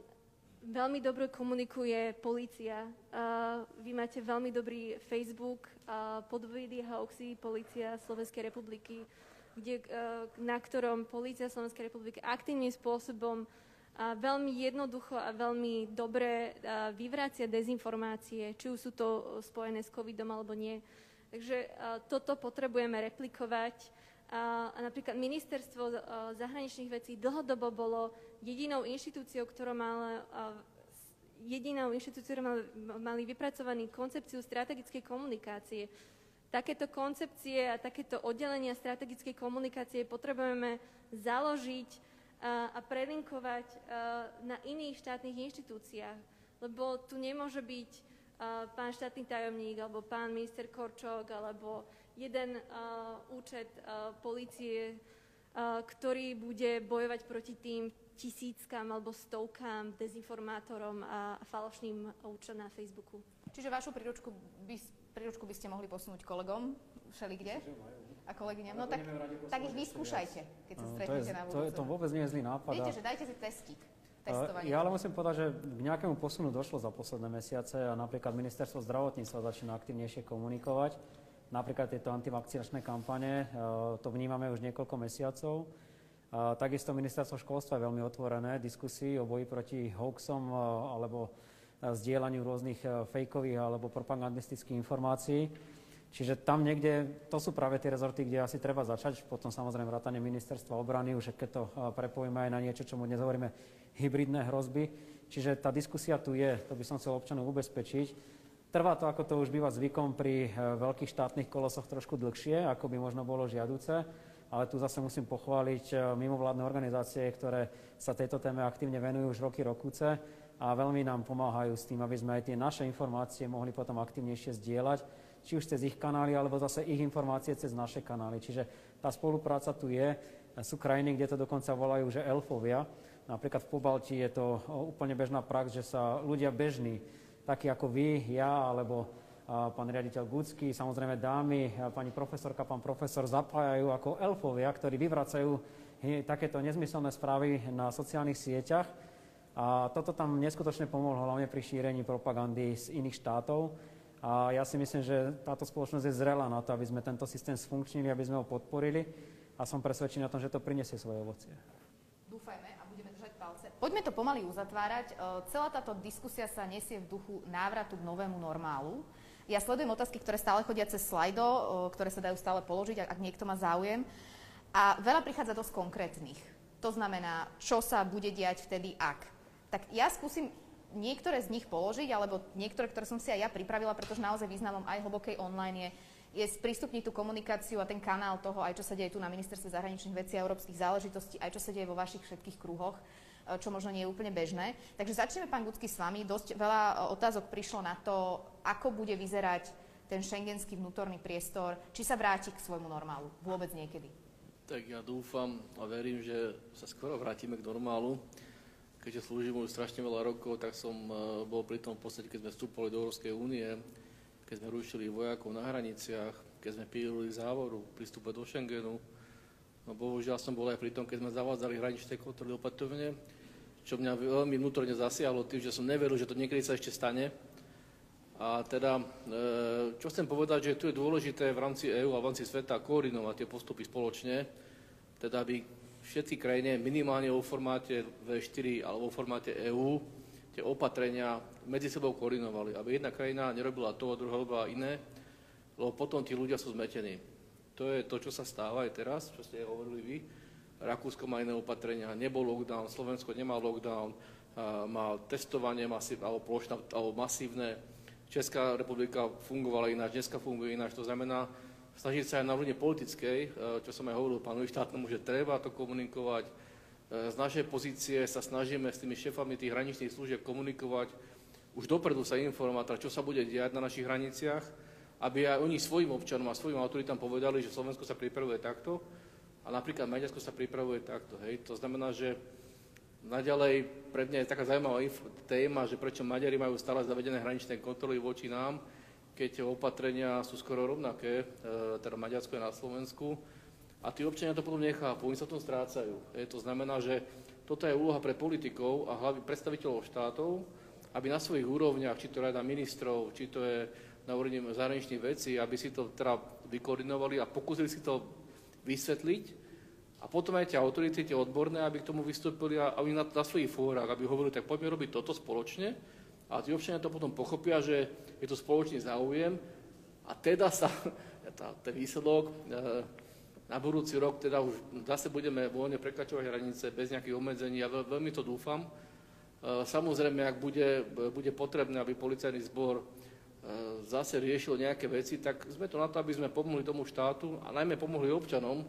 veľmi dobre komunikuje policia. Uh, vy máte veľmi dobrý Facebook, uh, podvody hoaxy policia Slovenskej republiky, kde, uh, na ktorom policia Slovenskej republiky aktívnym spôsobom a veľmi jednoducho a veľmi dobre vyvracia dezinformácie, či už sú to spojené s covidom alebo nie. Takže toto potrebujeme replikovať. A napríklad ministerstvo zahraničných vecí dlhodobo bolo jedinou inštitúciou, ktorá mala jedinou inštitúciou, ktorá mali vypracovaný koncepciu strategickej komunikácie. Takéto koncepcie a takéto oddelenia strategickej komunikácie potrebujeme založiť a prelinkovať na iných štátnych inštitúciách. Lebo tu nemôže byť pán štátny tajomník, alebo pán minister Korčok, alebo jeden účet policie, ktorý bude bojovať proti tým tisíckam alebo stovkám dezinformátorom a falošným účtom na Facebooku. Čiže vašu príručku by, príručku by ste mohli posunúť kolegom všeli kde? a kolegyňam. No tak, tak ich vyskúšajte, keď sa stretnete na budúce. To, to vôbec nie je zlý nápad. Viete, že dajte si testík. Testovanie. Ja ale musím povedať, že k nejakému posunu došlo za posledné mesiace a napríklad ministerstvo zdravotníctva začína aktivnejšie komunikovať. Napríklad tieto antivakcinačné kampane, e, to vnímame už niekoľko mesiacov. Takisto ministerstvo školstva je veľmi otvorené diskusii o boji proti hoaxom e, alebo e, zdieľaniu rôznych fejkových alebo propagandistických informácií. Čiže tam niekde, to sú práve tie rezorty, kde asi treba začať, potom samozrejme vrátanie ministerstva obrany, už keď to prepojíme aj na niečo, čo mu dnes hovoríme hybridné hrozby. Čiže tá diskusia tu je, to by som chcel občanov ubezpečiť. Trvá to, ako to už býva zvykom pri e, veľkých štátnych kolosoch trošku dlhšie, ako by možno bolo žiaduce, ale tu zase musím pochváliť e, mimovládne organizácie, ktoré sa tejto téme aktívne venujú už roky, rokúce a veľmi nám pomáhajú s tým, aby sme aj tie naše informácie mohli potom aktívnejšie zdieľať či už cez ich kanály, alebo zase ich informácie cez naše kanály. Čiže tá spolupráca tu je. Sú krajiny, kde to dokonca volajú, že elfovia. Napríklad v Pobalti je to úplne bežná prax, že sa ľudia bežní, takí ako vy, ja, alebo pán riaditeľ Gucky, samozrejme dámy, pani profesorka, pán profesor zapájajú ako elfovia, ktorí vyvracajú takéto nezmyselné správy na sociálnych sieťach. A toto tam neskutočne pomohlo, hlavne pri šírení propagandy z iných štátov. A ja si myslím, že táto spoločnosť je zrela na to, aby sme tento systém sfunkčnili, aby sme ho podporili a som presvedčený o tom, že to prinesie svoje ovocie. Dúfajme a budeme držať palce. Poďme to pomaly uzatvárať. E, celá táto diskusia sa nesie v duchu návratu k novému normálu. Ja sledujem otázky, ktoré stále chodia cez slajdo, ktoré sa dajú stále položiť, ak niekto má záujem. A veľa prichádza dosť konkrétnych. To znamená, čo sa bude diať vtedy, ak. Tak ja skúsim niektoré z nich položiť, alebo niektoré, ktoré som si aj ja pripravila, pretože naozaj významom aj hlbokej online je, je sprístupniť tú komunikáciu a ten kanál toho, aj čo sa deje tu na ministerstve zahraničných vecí a európskych záležitostí, aj čo sa deje vo vašich všetkých kruhoch čo možno nie je úplne bežné. Takže začneme, pán Gudsky, s vami. Dosť veľa e, otázok prišlo na to, ako bude vyzerať ten šengenský vnútorný priestor, či sa vráti k svojmu normálu vôbec niekedy. Tak ja dúfam a verím, že sa skoro vrátime k normálu keďže slúžim už strašne veľa rokov, tak som e, bol pri tom v podstate, keď sme vstúpali do Európskej únie, keď sme rušili vojakov na hraniciach, keď sme pílili závoru, prístupe do Schengenu. No bohužiaľ som bol aj pri tom, keď sme zavádzali hraničné kontroly opätovne, čo mňa veľmi vnútorne zasiahlo tým, že som neveril, že to niekedy sa ešte stane. A teda, e, čo chcem povedať, že tu je dôležité v rámci EÚ a v rámci sveta koordinovať tie postupy spoločne, teda aby všetky krajine minimálne vo formáte V4 alebo vo formáte EÚ tie opatrenia medzi sebou koordinovali, aby jedna krajina nerobila to a druhá robila iné, lebo potom tí ľudia sú zmetení. To je to, čo sa stáva aj teraz, čo ste hovorili vy. Rakúsko má iné opatrenia, nebol lockdown, Slovensko nemá lockdown, má testovanie masív, alebo, plošná, alebo masívne. Česká republika fungovala ináč, dneska funguje ináč. To znamená, snažiť sa aj na úrovni politickej, e, čo som aj hovoril pánovi štátnemu, že treba to komunikovať. E, z našej pozície sa snažíme s tými šefami tých hraničných služieb komunikovať, už dopredu sa informovať, teda čo sa bude diať na našich hraniciach, aby aj oni svojim občanom a svojim autoritám povedali, že Slovensko sa pripravuje takto a napríklad Maďarsko sa pripravuje takto. Hej. To znamená, že naďalej pre mňa je taká zaujímavá téma, že prečo Maďari majú stále zavedené hraničné kontroly voči nám, keď opatrenia sú skoro rovnaké, e, teda Maďarsko je na Slovensku. a tí občania to potom nechápu, oni sa v tom strácajú. E, to znamená, že toto je úloha pre politikov a hlavy predstaviteľov štátov, aby na svojich úrovniach, či to rada ministrov, či to je na úrovni zahraničných vecí, aby si to teda vykoordinovali a pokúsili si to vysvetliť. A potom aj tie autority, tie odborné, aby k tomu vystúpili a oni na, na svojich fórach, aby hovorili, tak poďme robiť toto spoločne. A tí občania to potom pochopia, že je to spoločný záujem a teda sa tá, ten výsledok e, na budúci rok teda už zase budeme voľne prekračovať hranice bez nejakých obmedzení. Ja veľmi to dúfam. E, samozrejme, ak bude, bude potrebné, aby policajný zbor zase riešil nejaké veci, tak sme to na to, aby sme pomohli tomu štátu a najmä pomohli občanom, e,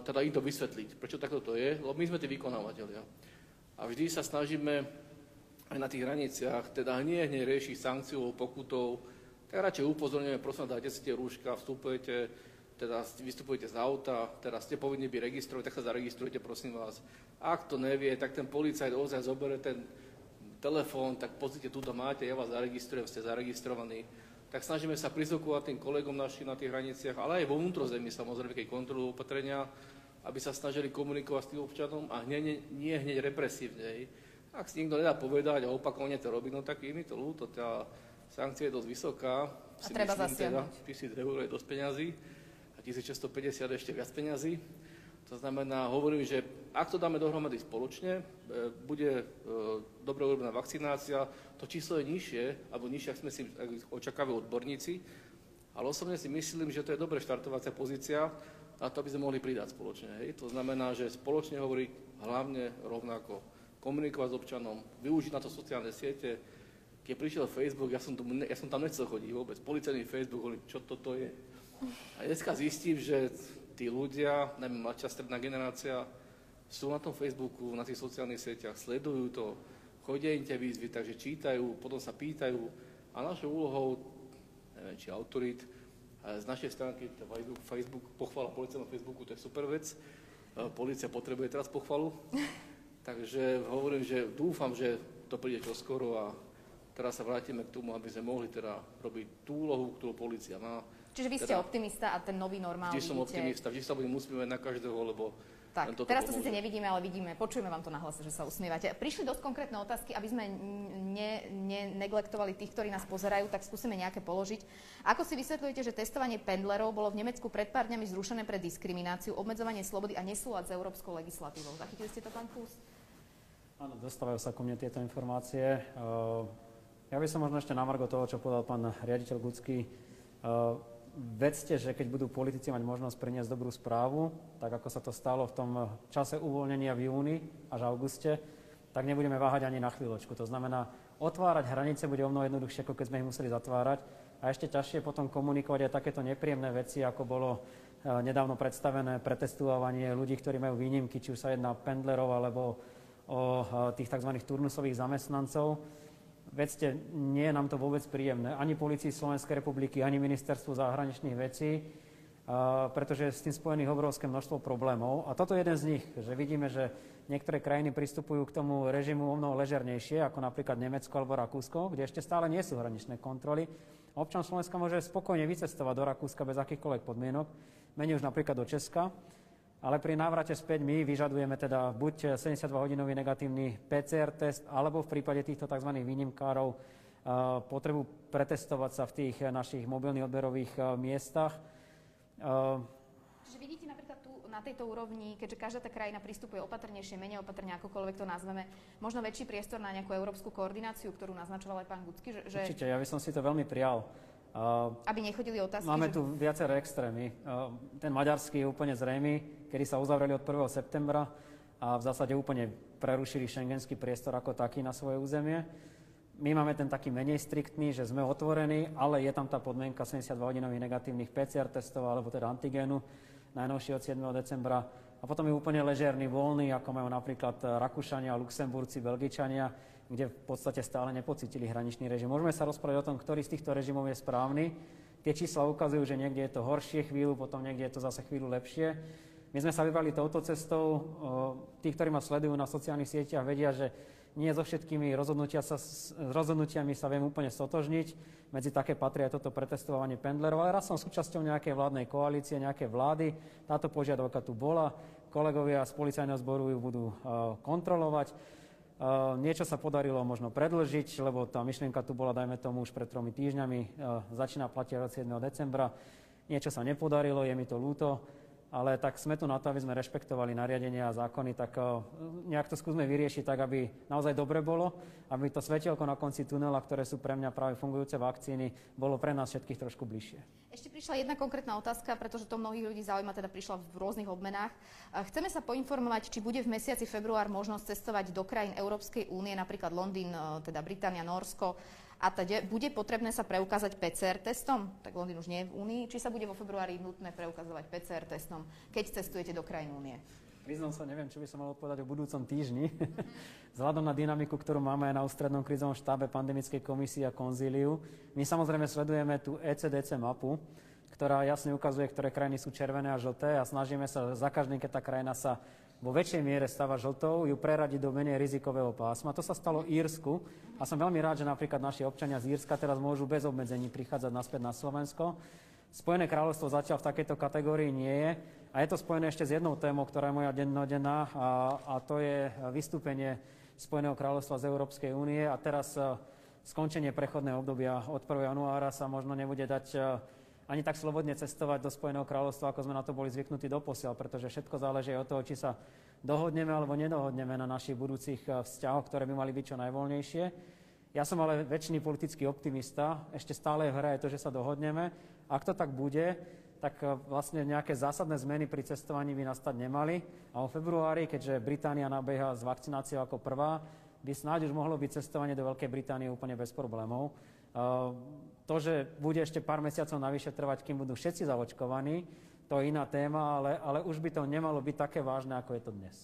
teda im to vysvetliť, prečo takto to je, lebo my sme tí vykonávateľia. A vždy sa snažíme aj na tých hraniciach, teda nie hneď riešiť sankciou, pokutou, tak radšej upozorňujeme, prosím, dáte si tie rúška, vstupujete, teda vystupujete z auta, teraz ste povinni byť registrovať, tak sa zaregistrujte, prosím vás. Ak to nevie, tak ten policajt ozaj zobere ten telefón, tak pozrite, tu máte, ja vás zaregistrujem, ste zaregistrovaní. Tak snažíme sa prizvukovať tým kolegom našim na tých hraniciach, ale aj vo vnútrozemí samozrejme, keď kontrolujú opatrenia, aby sa snažili komunikovať s tým občanom a hneď, nie hneď represívne. Ak si niekto nedá povedať a opakovane to robí, no tak je mi to ľúto, tá sankcia je dosť vysoká. A treba myslím, teda, 1000 eur je dosť peňazí a 1650 ešte viac peňazí. To znamená, hovorím, že ak to dáme dohromady spoločne, e, bude e, dobre urobená vakcinácia, to číslo je nižšie, alebo nižšie, ak sme si očakávajú odborníci, ale osobne si myslím, že to je dobre štartovacia pozícia na to, aby sme mohli pridať spoločne. Hej. To znamená, že spoločne hovoriť hlavne rovnako, komunikovať s občanom, využiť na to sociálne siete. Keď prišiel Facebook, ja som, tu, ja som tam nechcel chodiť vôbec. Policajný Facebook, hovorím, čo toto je. A dneska zistím, že tí ľudia, najmä mladšia stredná generácia, sú na tom Facebooku, na tých sociálnych sieťach, sledujú to, chodia im tie výzvy, takže čítajú, potom sa pýtajú. A našou úlohou, neviem, či autorit, z našej stránky Facebook, Facebook pochvala policajnom Facebooku, to je super vec. E, Polícia potrebuje teraz pochvalu. Takže hovorím, že dúfam, že to príde čoskoro a teraz sa vrátime k tomu, aby sme mohli teda robiť tú úlohu, ktorú policia má Čiže vy ste teda, optimista a ten nový normál Vždy som optimista, vždy sa budem usmievať na každého, lebo tak, teraz to síce nevidíme, ale vidíme, počujeme vám to na hlase, že sa usmievate. Prišli dosť konkrétne otázky, aby sme neneglectovali ne, tých, ktorí nás pozerajú, tak skúsime nejaké položiť. Ako si vysvetľujete, že testovanie pendlerov bolo v Nemecku pred pár dňami zrušené pre diskrimináciu, obmedzovanie slobody a nesúlad s európskou legislatívou? Zachytili ste to, pán Fús? Áno, dostávajú sa ku mne tieto informácie. Uh, ja by som možno ešte na margo toho, čo povedal pán riaditeľ Gucký, uh, vedzte, že keď budú politici mať možnosť priniesť dobrú správu, tak ako sa to stalo v tom čase uvoľnenia v júni až auguste, tak nebudeme váhať ani na chvíľočku. To znamená, otvárať hranice bude o mnoho jednoduchšie, ako keď sme ich museli zatvárať. A ešte ťažšie potom komunikovať aj takéto nepríjemné veci, ako bolo e, nedávno predstavené pretestovanie ľudí, ktorí majú výnimky, či už sa jedná pendlerov alebo o e, tých tzv. turnusových zamestnancov Vedzte, nie je nám to vôbec príjemné. Ani Policii Slovenskej republiky, ani Ministerstvu zahraničných vecí, pretože je s tým spojených obrovské množstvo problémov. A toto je jeden z nich, že vidíme, že niektoré krajiny pristupujú k tomu režimu o mnoho ležernejšie, ako napríklad Nemecko alebo Rakúsko, kde ešte stále nie sú hraničné kontroly. Občan Slovenska môže spokojne vycestovať do Rakúska bez akýchkoľvek podmienok, menej už napríklad do Česka. Ale pri návrate späť my vyžadujeme teda buď 72-hodinový negatívny PCR test, alebo v prípade týchto tzv. výnimkárov uh, potrebu pretestovať sa v tých našich mobilných odberových uh, miestach. Uh, Čiže vidíte napríklad tu na tejto úrovni, keďže každá tá krajina pristupuje opatrnejšie, menej opatrne, akokoľvek to nazveme, možno väčší priestor na nejakú európsku koordináciu, ktorú naznačoval aj pán Gucky? Že... Určite, ja by som si to veľmi prijal. Aby nechodili otázky? Máme že... tu viaceré extrémy. Ten maďarský je úplne zrejmý, kedy sa uzavreli od 1. septembra a v zásade úplne prerušili šengenský priestor ako taký na svoje územie. My máme ten taký menej striktný, že sme otvorení, ale je tam tá podmienka 72-hodinových negatívnych PCR testov alebo teda antigénu najnovšie od 7. decembra. A potom je úplne ležerný, voľný, ako majú napríklad Rakúšania, Luxemburci, Belgičania, kde v podstate stále nepocitili hraničný režim. Môžeme sa rozprávať o tom, ktorý z týchto režimov je správny. Tie čísla ukazujú, že niekde je to horšie chvíľu, potom niekde je to zase chvíľu lepšie. My sme sa vybrali touto cestou. Tí, ktorí ma sledujú na sociálnych sieťach, vedia, že nie so všetkými rozhodnutia sa, rozhodnutiami sa viem úplne stotožniť. Medzi také patrí aj toto pretestovanie pendlerov, ale raz som súčasťou nejakej vládnej koalície, nejakej vlády. Táto požiadavka tu bola. Kolegovia z policajného zboru ju budú kontrolovať. Niečo sa podarilo možno predlžiť, lebo tá myšlienka tu bola, dajme tomu, už pred tromi týždňami. Začína platiť od 7. decembra. Niečo sa nepodarilo, je mi to ľúto ale tak sme tu na to, aby sme rešpektovali nariadenia a zákony, tak eh, nejak to skúsme vyriešiť tak, aby naozaj dobre bolo, aby to svetielko na konci tunela, ktoré sú pre mňa práve fungujúce vakcíny, bolo pre nás všetkých trošku bližšie. Ešte prišla jedna konkrétna otázka, pretože to mnohých ľudí zaujíma, teda prišla v rôznych obmenách. Chceme sa poinformovať, či bude v mesiaci február možnosť cestovať do krajín Európskej únie, napríklad Londýn, eh, teda Británia, Norsko, a teda bude potrebné sa preukázať PCR testom, tak Londýn už nie je v Únii, či sa bude vo februári nutné preukazovať PCR testom, keď cestujete do krajín Únie? Priznám sa, neviem, čo by som mal odpovedať o budúcom týždni. Vzhľadom na dynamiku, ktorú máme aj na ústrednom krizovom štábe pandemickej komisie a konzíliu, my samozrejme sledujeme tú ECDC mapu, ktorá jasne ukazuje, ktoré krajiny sú červené a žlté a snažíme sa za každým, keď tá krajina sa vo väčšej miere stava žltou, ju preradiť do menej rizikového pásma. To sa stalo Írsku a som veľmi rád, že napríklad naši občania z Írska teraz môžu bez obmedzení prichádzať naspäť na Slovensko. Spojené kráľovstvo zatiaľ v takejto kategórii nie je a je to spojené ešte s jednou témou, ktorá je moja dennodenná a, a to je vystúpenie Spojeného kráľovstva z Európskej únie a teraz e, skončenie prechodného obdobia od 1. januára sa možno nebude dať e, ani tak slobodne cestovať do Spojeného kráľovstva, ako sme na to boli zvyknutí doposiaľ, pretože všetko záleží od toho, či sa dohodneme alebo nedohodneme na našich budúcich eh, vzťahoch, ktoré by mali byť čo najvoľnejšie. Ja som ale väčšiný politický optimista. Ešte stále v je to, že sa dohodneme. Ak to tak bude, tak eh, vlastne nejaké zásadné zmeny pri cestovaní by nastať nemali. A o februári, keďže Británia nabieha s vakcináciou ako prvá, by snáď už mohlo byť cestovanie do Veľkej Británie úplne bez problémov. To, že bude ešte pár mesiacov navyše trvať, kým budú všetci zaočkovaní, to je iná téma, ale, ale už by to nemalo byť také vážne, ako je to dnes.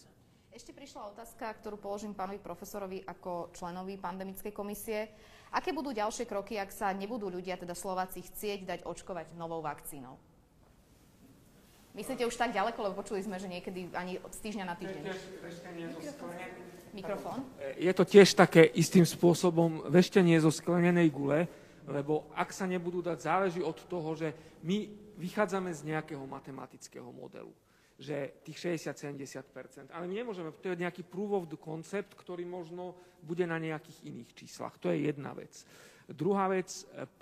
Ešte prišla otázka, ktorú položím pánovi profesorovi ako členovi pandemickej komisie. Aké budú ďalšie kroky, ak sa nebudú ľudia, teda Slováci, chcieť dať očkovať novou vakcínou? Myslíte už tak ďaleko, lebo počuli sme, že niekedy ani z týždňa na týždeň. Mikrofón. Je to tiež také istým spôsobom veštenie zo sklenenej gule, lebo ak sa nebudú dať, záleží od toho, že my vychádzame z nejakého matematického modelu, že tých 60-70%. Ale my nemôžeme, to je nejaký proof of the concept, ktorý možno bude na nejakých iných číslach. To je jedna vec. Druhá vec,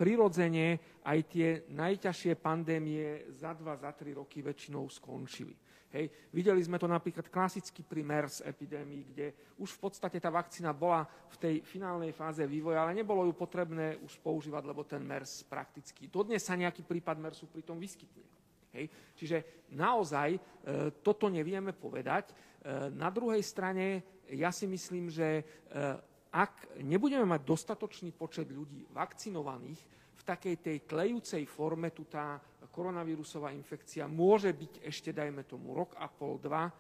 prirodzene aj tie najťažšie pandémie za dva, za tri roky väčšinou skončili. Hej. Videli sme to napríklad klasicky pri MERS epidémii, kde už v podstate tá vakcína bola v tej finálnej fáze vývoja, ale nebolo ju potrebné už používať, lebo ten MERS prakticky. Dodnes sa nejaký prípad MERSu pritom vyskytne. Hej. Čiže naozaj e, toto nevieme povedať. E, na druhej strane ja si myslím, že e, ak nebudeme mať dostatočný počet ľudí vakcinovaných, v takej tej tlejúcej forme tu tá koronavírusová infekcia môže byť ešte, dajme tomu, rok a pol, dva.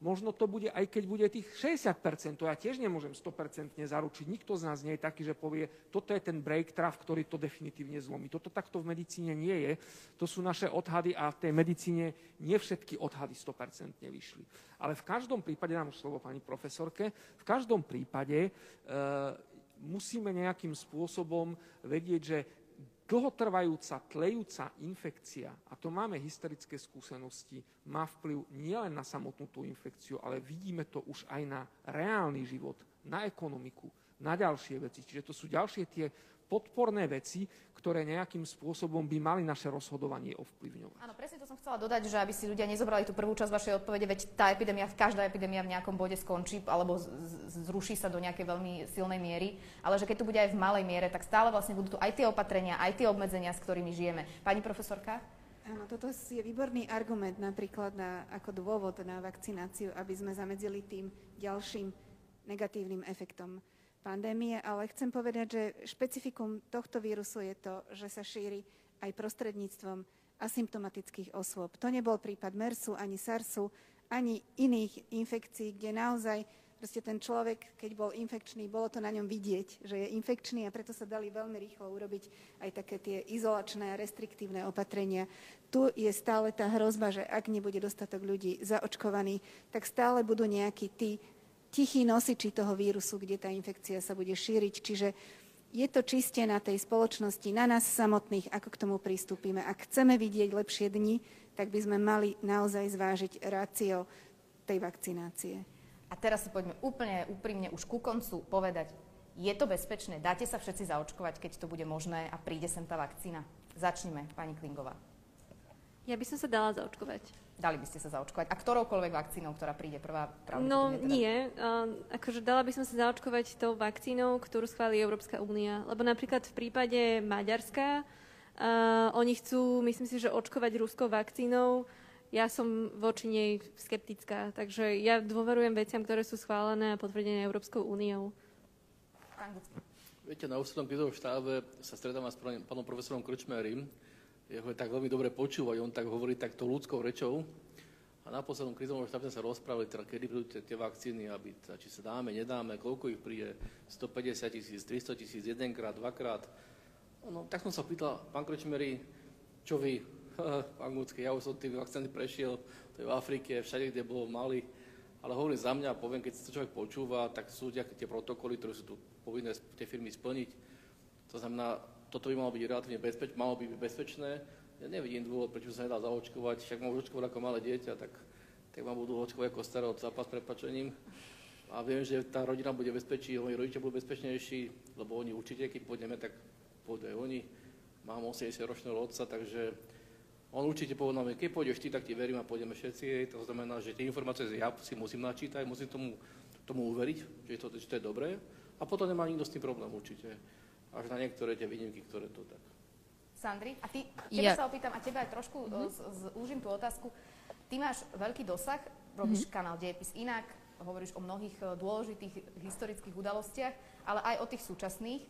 Možno to bude, aj keď bude tých 60%, to ja tiež nemôžem 100% zaručiť. Nikto z nás nie je taký, že povie, toto je ten break traf, ktorý to definitívne zlomí. Toto takto v medicíne nie je. To sú naše odhady a v tej medicíne nie všetky odhady 100% vyšli. Ale v každom prípade, dám slovo pani profesorke, v každom prípade e, musíme nejakým spôsobom vedieť, že dlhotrvajúca, tlejúca infekcia, a to máme historické skúsenosti, má vplyv nielen na samotnú tú infekciu, ale vidíme to už aj na reálny život, na ekonomiku, na ďalšie veci. Čiže to sú ďalšie tie podporné veci, ktoré nejakým spôsobom by mali naše rozhodovanie ovplyvňovať. Áno, presne to som chcela dodať, že aby si ľudia nezobrali tú prvú časť vašej odpovede, veď tá epidémia, každá epidémia v nejakom bode skončí alebo zruší sa do nejakej veľmi silnej miery, ale že keď to bude aj v malej miere, tak stále vlastne budú tu aj tie opatrenia, aj tie obmedzenia, s ktorými žijeme. Pani profesorka? Áno, toto je výborný argument napríklad na, ako dôvod na vakcináciu, aby sme zamedzili tým ďalším negatívnym efektom pandémie, ale chcem povedať, že špecifikum tohto vírusu je to, že sa šíri aj prostredníctvom asymptomatických osôb. To nebol prípad MERSu, ani SARSu, ani iných infekcií, kde naozaj Proste ten človek, keď bol infekčný, bolo to na ňom vidieť, že je infekčný a preto sa dali veľmi rýchlo urobiť aj také tie izolačné a restriktívne opatrenia. Tu je stále tá hrozba, že ak nebude dostatok ľudí zaočkovaní, tak stále budú nejakí tí tichí nosiči toho vírusu, kde tá infekcia sa bude šíriť. Čiže je to čiste na tej spoločnosti, na nás samotných, ako k tomu pristúpime. Ak chceme vidieť lepšie dni, tak by sme mali naozaj zvážiť rácio tej vakcinácie. A teraz si poďme úplne úprimne už ku koncu povedať, je to bezpečné? Dáte sa všetci zaočkovať, keď to bude možné a príde sem tá vakcína? Začnime, pani Klingová. Ja by som sa dala zaočkovať. Dali by ste sa zaočkovať. A ktoroukoľvek vakcínou, ktorá príde prvá? No teda... nie. Uh, akože dala by som sa zaočkovať tou vakcínou, ktorú schválí Európska únia. Lebo napríklad v prípade Maďarska uh, oni chcú, myslím si, že očkovať ruskou vakcínou ja som voči nej skeptická. Takže ja dôverujem veciam, ktoré sú schválené a potvrdené Európskou úniou. Viete, na ústrednom krizovom štábe sa stretávam s pánom profesorom Krčmerim. Jeho je tak veľmi dobre počúvať, on tak hovorí takto ľudskou rečou. A na poslednom krizovom štábe sa rozprávali, teda, kedy budú tie, tie vakcíny, aby, teda, či sa dáme, nedáme, koľko ich príde, 150 tisíc, 300 tisíc, jedenkrát, dvakrát. No, tak som sa pýtal, pán Krečmery, čo vy, anglicky, ja už som tým vakcíny prešiel, to je v Afrike, všade, kde bolo mali, ale hovorím za mňa, poviem, keď sa človek počúva, tak sú tie protokoly, ktoré sú tu povinné tie firmy splniť. To znamená, toto by malo byť relatívne bezpečné, malo by byť bezpečné. Ja nevidím dôvod, prečo sa nedá zaočkovať, však mám očkovať ako malé dieťa, tak, tak ma budú očkovať ako starého capa s prepačením. A viem, že tá rodina bude bezpečí, moji rodičia budú bezpečnejší, lebo oni určite, keď pôjdeme, tak pôjdu aj oni. Mám 80-ročného otca, takže on určite povedal, keď pôjdeš ty, tak ti verím a pôjdeme všetci. To znamená, že tie informácie ja si musím načítať, musím tomu, tomu uveriť, že to, že to je dobré. A potom nemá nikto s tým problém určite. Až na niektoré tie výnimky, ktoré to tak. Sandri, a ty, teba ja. sa opýtam, a teba aj trošku mm-hmm. zúžim tú otázku. Ty máš veľký dosah, robíš mm-hmm. kanál Dejepis inak, hovoríš o mnohých e, dôležitých historických udalostiach, ale aj o tých súčasných.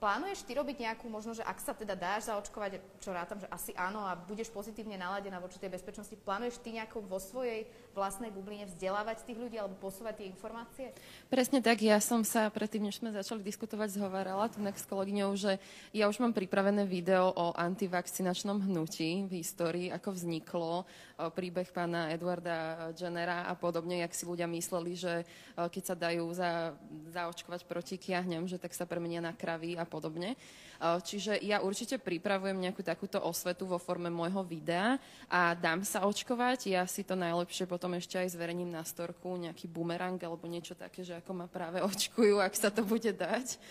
Plánuješ ty robiť nejakú, možno, že ak sa teda dáš zaočkovať, čo rátam, že asi áno a budeš pozitívne naladená voči tej bezpečnosti, plánuješ ty nejako vo svojej vlastnej bubline vzdelávať tých ľudí alebo posúvať tie informácie? Presne tak, ja som sa predtým, než sme začali diskutovať, zhovárala tu s kolegyňou, že ja už mám pripravené video o antivakcinačnom hnutí v histórii, ako vzniklo, príbeh pána Edwarda Jennera a podobne, jak si ľudia mysleli, že keď sa dajú za, zaočkovať proti kiahňam, že tak sa premenia na kravy a podobne. Čiže ja určite pripravujem nejakú takúto osvetu vo forme môjho videa a dám sa očkovať. Ja si to najlepšie potom ešte aj zverejním na storku, nejaký bumerang alebo niečo také, že ako ma práve očkujú, ak sa to bude dať.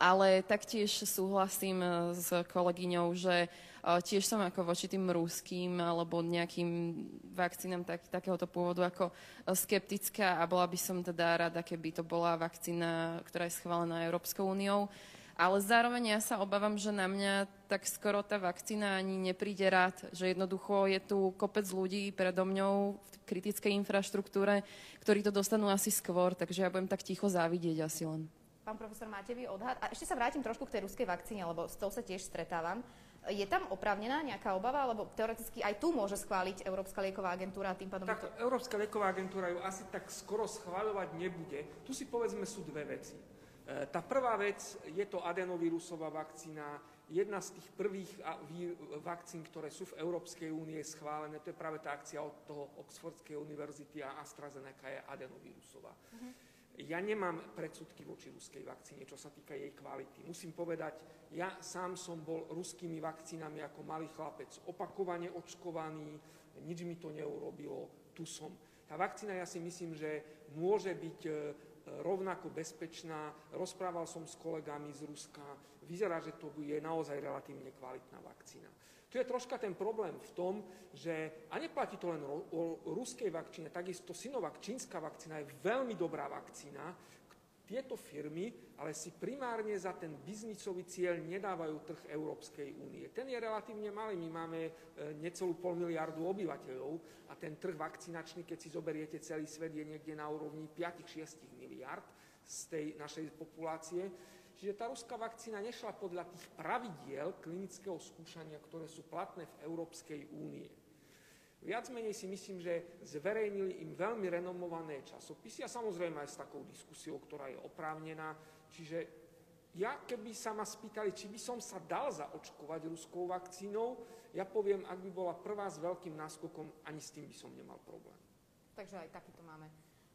Ale taktiež súhlasím s kolegyňou, že tiež som ako voči tým ruským alebo nejakým vakcínam tak, takéhoto pôvodu ako skeptická a bola by som teda rada, keby to bola vakcína, ktorá je schválená Európskou úniou. Ale zároveň ja sa obávam, že na mňa tak skoro tá vakcína ani nepríde rád, že jednoducho je tu kopec ľudí predo mňou v kritickej infraštruktúre, ktorí to dostanú asi skôr, takže ja budem tak ticho závidieť asi len. Pán profesor, máte vy odhad? A ešte sa vrátim trošku k tej ruskej vakcíne, lebo s tou sa tiež stretávam. Je tam oprávnená nejaká obava, lebo teoreticky aj tu môže schváliť Európska lieková agentúra tým pádom... Tak to... Európska lieková agentúra ju asi tak skoro schváľovať nebude. Tu si povedzme sú dve veci. E, tá prvá vec, je to adenovírusová vakcína, jedna z tých prvých vakcín, ktoré sú v Európskej únie schválené, to je práve tá akcia od toho Oxfordskej univerzity a AstraZeneca je adenovírusová. Uh-huh. Ja nemám predsudky voči ruskej vakcíne, čo sa týka jej kvality. Musím povedať, ja sám som bol ruskými vakcínami ako malý chlapec opakovane očkovaný, nič mi to neurobilo, tu som. Tá vakcína, ja si myslím, že môže byť e, rovnako bezpečná. Rozprával som s kolegami z Ruska. Vyzerá, že to je naozaj relatívne kvalitná vakcína. Tu je troška ten problém v tom, že, a neplatí to len o, ruskej vakcíne, takisto Sinovac, čínska vakcína je veľmi dobrá vakcína, tieto firmy ale si primárne za ten biznisový cieľ nedávajú trh Európskej únie. Ten je relatívne malý, my máme e, necelú pol miliardu obyvateľov a ten trh vakcinačný, keď si zoberiete celý svet, je niekde na úrovni 5-6 miliard z tej našej populácie. Čiže tá ruská vakcína nešla podľa tých pravidiel klinického skúšania, ktoré sú platné v Európskej únie. Viac menej si myslím, že zverejnili im veľmi renomované časopisy a samozrejme aj s takou diskusiou, ktorá je oprávnená. Čiže ja, keby sa ma spýtali, či by som sa dal zaočkovať ruskou vakcínou, ja poviem, ak by bola prvá s veľkým náskokom, ani s tým by som nemal problém. Takže aj takýto máme,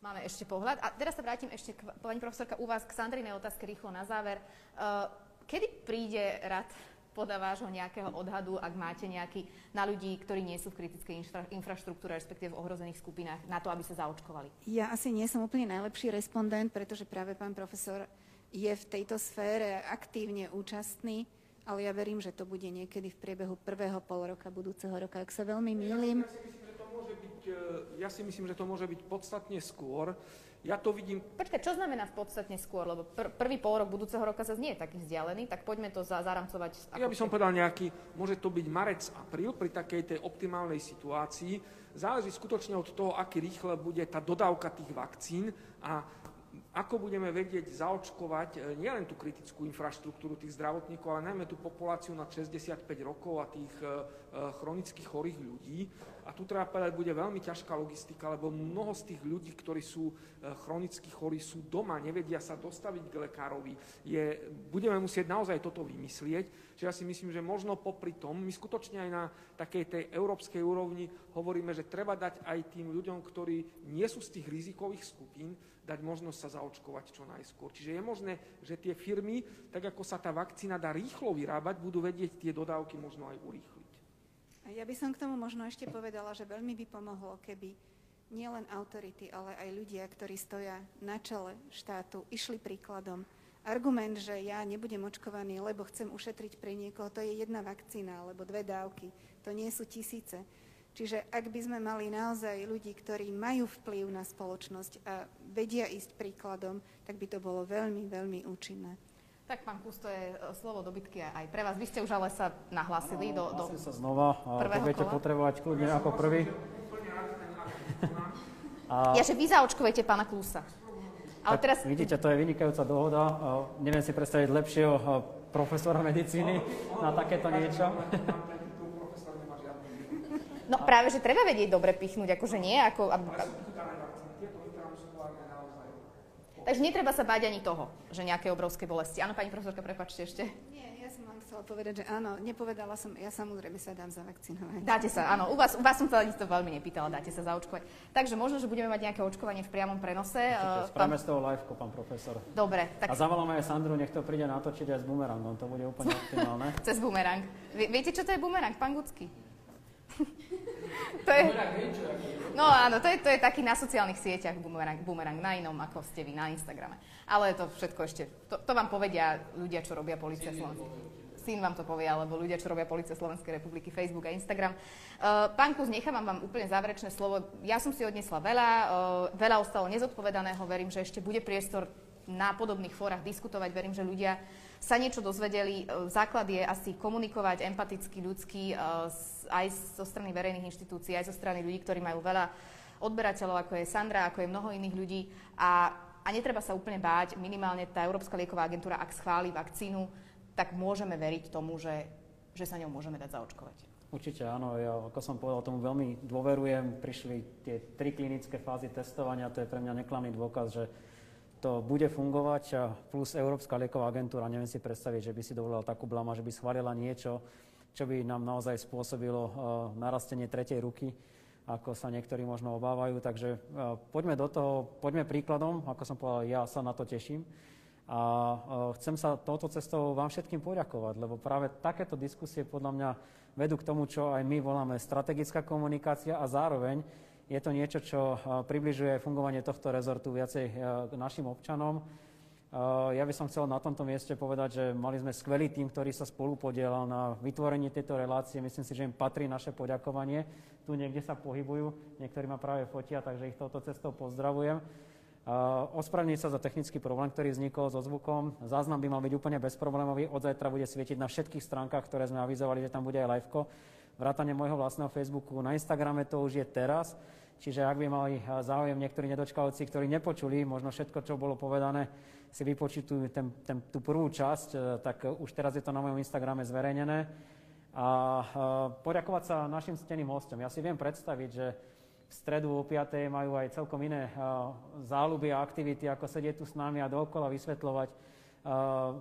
máme ešte pohľad. A teraz sa vrátim ešte, k, pani profesorka, u vás k Sandrinej otázke rýchlo na záver. Uh, kedy príde rad podľa vášho nejakého odhadu, ak máte nejaký na ľudí, ktorí nie sú v kritickej infra, infraštruktúre, respektíve v ohrozených skupinách, na to, aby sa zaočkovali? Ja asi nie som úplne najlepší respondent, pretože práve pán profesor je v tejto sfére aktívne účastný, ale ja verím, že to bude niekedy v priebehu prvého pol roka budúceho roka, ak sa veľmi mýlim. Ja si myslím, že to môže byť podstatne skôr. Ja to vidím... Počkaj, čo znamená v podstate skôr? Lebo pr- prvý pol rok budúceho roka sa nie je taký vzdialený, tak poďme to za- zaramcovať. Ja by som povedal nejaký, môže to byť marec, apríl pri takej tej optimálnej situácii. Záleží skutočne od toho, aký rýchle bude tá dodávka tých vakcín a ako budeme vedieť zaočkovať e, nielen tú kritickú infraštruktúru tých zdravotníkov, ale najmä tú populáciu na 65 rokov a tých e, e, chronických chorých ľudí. A tu treba povedať, bude veľmi ťažká logistika, lebo mnoho z tých ľudí, ktorí sú chronicky chorí, sú doma, nevedia sa dostaviť k lekárovi. Je, budeme musieť naozaj toto vymyslieť. Čiže ja si myslím, že možno popri tom, my skutočne aj na takej tej európskej úrovni hovoríme, že treba dať aj tým ľuďom, ktorí nie sú z tých rizikových skupín, dať možnosť sa zaočkovať čo najskôr. Čiže je možné, že tie firmy, tak ako sa tá vakcína dá rýchlo vyrábať, budú vedieť tie dodávky možno aj urýchliť. Ja by som k tomu možno ešte povedala, že veľmi by pomohlo, keby nielen autority, ale aj ľudia, ktorí stoja na čele štátu, išli príkladom. Argument, že ja nebudem očkovaný, lebo chcem ušetriť pre niekoho, to je jedna vakcína alebo dve dávky. To nie sú tisíce. Čiže ak by sme mali naozaj ľudí, ktorí majú vplyv na spoločnosť a vedia ísť príkladom, tak by to bolo veľmi, veľmi účinné. Tak, pán Kus, to je e, slovo dobytky aj pre vás. Vy ste už ale sa nahlásili do, do sa znova. prvého budete kola. potrebovať kľudne ako prvý. A... Ja, že vy zaočkujete pána Klusa. Ale tak teraz... Vidíte, to je vynikajúca dohoda. Neviem si predstaviť lepšieho profesora medicíny na takéto niečo. No práve, že treba vedieť dobre pichnúť, akože nie, ako... Ab, ab... Takže netreba sa báť ani toho, že nejaké obrovské bolesti. Áno, pani profesorka, prepačte ešte. Nie, ja som vám chcela povedať, že áno, nepovedala som, ja samozrejme sa dám zavakcinovať. Dáte sa, áno, u vás, u vás som sa to veľmi nepýtala, dáte sa zaočkovať. Takže možno, že budeme mať nejaké očkovanie v priamom prenose. Určite, spravíme pán... z toho live pán profesor. Dobre. Tak... A zavoláme aj Sandru, nech to príde natočiť aj s bumerangom, to bude úplne optimálne. Cez bumerang. Viete, čo to je bumerang, pán Gucky? to je... No áno, to je, to je taký na sociálnych sieťach boomerang, boomerang, na inom ako ste vy, na Instagrame. Ale to všetko ešte, to, to vám povedia ľudia, čo robia policia Slovenskej. Syn vám to povie, alebo ľudia, čo robia policia Slovenskej republiky, Facebook a Instagram. Uh, pán Kus, nechávam vám úplne záverečné slovo. Ja som si odnesla veľa, uh, veľa ostalo nezodpovedaného, verím, že ešte bude priestor na podobných fórach diskutovať. Verím, že ľudia sa niečo dozvedeli. E, základ je asi komunikovať empaticky, ľudsky, e, aj zo strany verejných inštitúcií, aj zo strany ľudí, ktorí majú veľa odberateľov, ako je Sandra, ako je mnoho iných ľudí. A, a netreba sa úplne báť, minimálne tá Európska lieková agentúra, ak schváli vakcínu, tak môžeme veriť tomu, že, že sa ňou môžeme dať zaočkovať. Určite áno, ja ako som povedal, tomu veľmi dôverujem. Prišli tie tri klinické fázy testovania, to je pre mňa neklamný dôkaz, že to bude fungovať, plus Európska lieková agentúra, neviem si predstaviť, že by si dovolila takú blama, že by schválila niečo, čo by nám naozaj spôsobilo uh, narastenie tretej ruky, ako sa niektorí možno obávajú. Takže uh, poďme do toho, poďme príkladom, ako som povedal, ja sa na to teším. A uh, chcem sa touto cestou vám všetkým poďakovať, lebo práve takéto diskusie podľa mňa vedú k tomu, čo aj my voláme strategická komunikácia a zároveň je to niečo, čo eh, približuje fungovanie tohto rezortu viacej eh, k našim občanom. Eh, ja by som chcel na tomto mieste povedať, že mali sme skvelý tým, ktorý sa spolu podielal na vytvorení tejto relácie. Myslím si, že im patrí naše poďakovanie. Tu niekde sa pohybujú, niektorí ma práve fotia, takže ich touto cestou pozdravujem. Ospravedlniť sa za technický problém, ktorý vznikol so zvukom. Záznam by mal byť úplne bezproblémový. Od zajtra bude svietiť na všetkých stránkach, ktoré sme avizovali, že tam bude aj liveko. Vrátane môjho vlastného Facebooku. Na Instagrame to už je teraz. Čiže ak by mali záujem niektorí nedočkavci, ktorí nepočuli možno všetko, čo bolo povedané, si vypočítujú ten, ten, tú prvú časť, e, tak už teraz je to na mojom Instagrame zverejnené. a poďakovať sa našim steným hostom. Ja si viem predstaviť, že v stredu o 5. majú aj celkom iné záľuby a aktivity, ako sedieť tu s nami a dookola vysvetľovať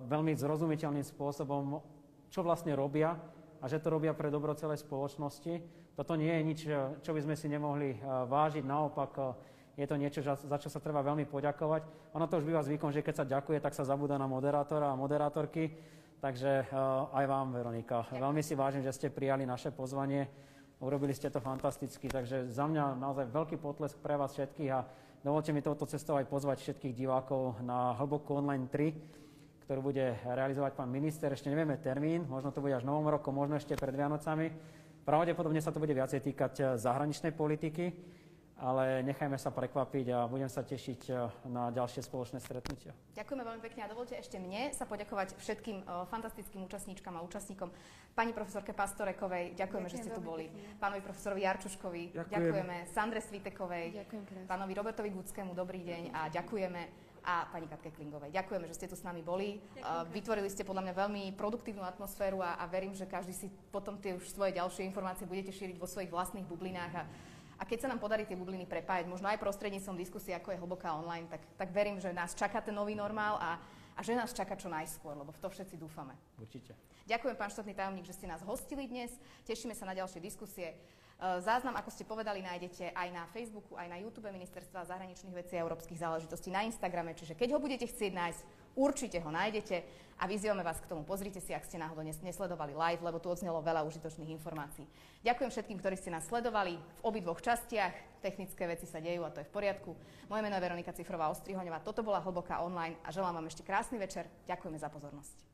veľmi zrozumiteľným spôsobom, čo vlastne robia a že to robia pre dobro celej spoločnosti. Toto nie je nič, čo by sme si nemohli vážiť, naopak je to niečo, za čo sa treba veľmi poďakovať. Ono to už býva zvykom, že keď sa ďakuje, tak sa zabúda na moderátora a moderátorky. Takže aj vám, Veronika. Veľmi si vážim, že ste prijali naše pozvanie. Urobili ste to fantasticky, takže za mňa naozaj veľký potlesk pre vás všetkých a dovolte mi touto cestou aj pozvať všetkých divákov na Hlbokú online 3, ktorú bude realizovať pán minister. Ešte nevieme termín, možno to bude až novom roku, možno ešte pred Vianocami. Pravdepodobne sa to bude viacej týkať eh, zahraničnej politiky ale nechajme sa prekvapiť a budem sa tešiť e, na ďalšie spoločné stretnutia. Ďakujeme veľmi pekne a dovolte ešte mne sa poďakovať všetkým uh, fantastickým účastníčkam a účastníkom. Pani profesorke Pastorekovej, ďakujeme, Ďakujem že ste tu boli. Pekne. Pánovi profesorovi Jarčuškovi, Ďakujem. ďakujeme. Sandre Svitekovej, Ďakujem pánovi Robertovi Gudskému, dobrý deň a ďakujeme a pani Katke Klingovej. Ďakujeme, že ste tu s nami boli. Ďakujem. Vytvorili ste podľa mňa veľmi produktívnu atmosféru a, a verím, že každý si potom tie už svoje ďalšie informácie budete šíriť vo svojich vlastných bublinách a a keď sa nám podarí tie bubliny prepájať, možno aj prostredníctvom diskusie, ako je hlboká online, tak, tak verím, že nás čaká ten nový normál a, a že nás čaká čo najskôr, lebo v to všetci dúfame. Určite. Ďakujem, pán štátny tajomník, že ste nás hostili dnes. Tešíme sa na ďalšie diskusie. E, záznam, ako ste povedali, nájdete aj na Facebooku, aj na YouTube Ministerstva zahraničných vecí a európskych záležitostí, na Instagrame, čiže keď ho budete chcieť nájsť, určite ho nájdete a vyzývame vás k tomu. Pozrite si, ak ste náhodou nesledovali live, lebo tu odznelo veľa užitočných informácií. Ďakujem všetkým, ktorí ste nás sledovali v obidvoch častiach. Technické veci sa dejú a to je v poriadku. Moje meno je Veronika Cifrová Ostrihoňová. Toto bola Hlboká online a želám vám ešte krásny večer. Ďakujeme za pozornosť.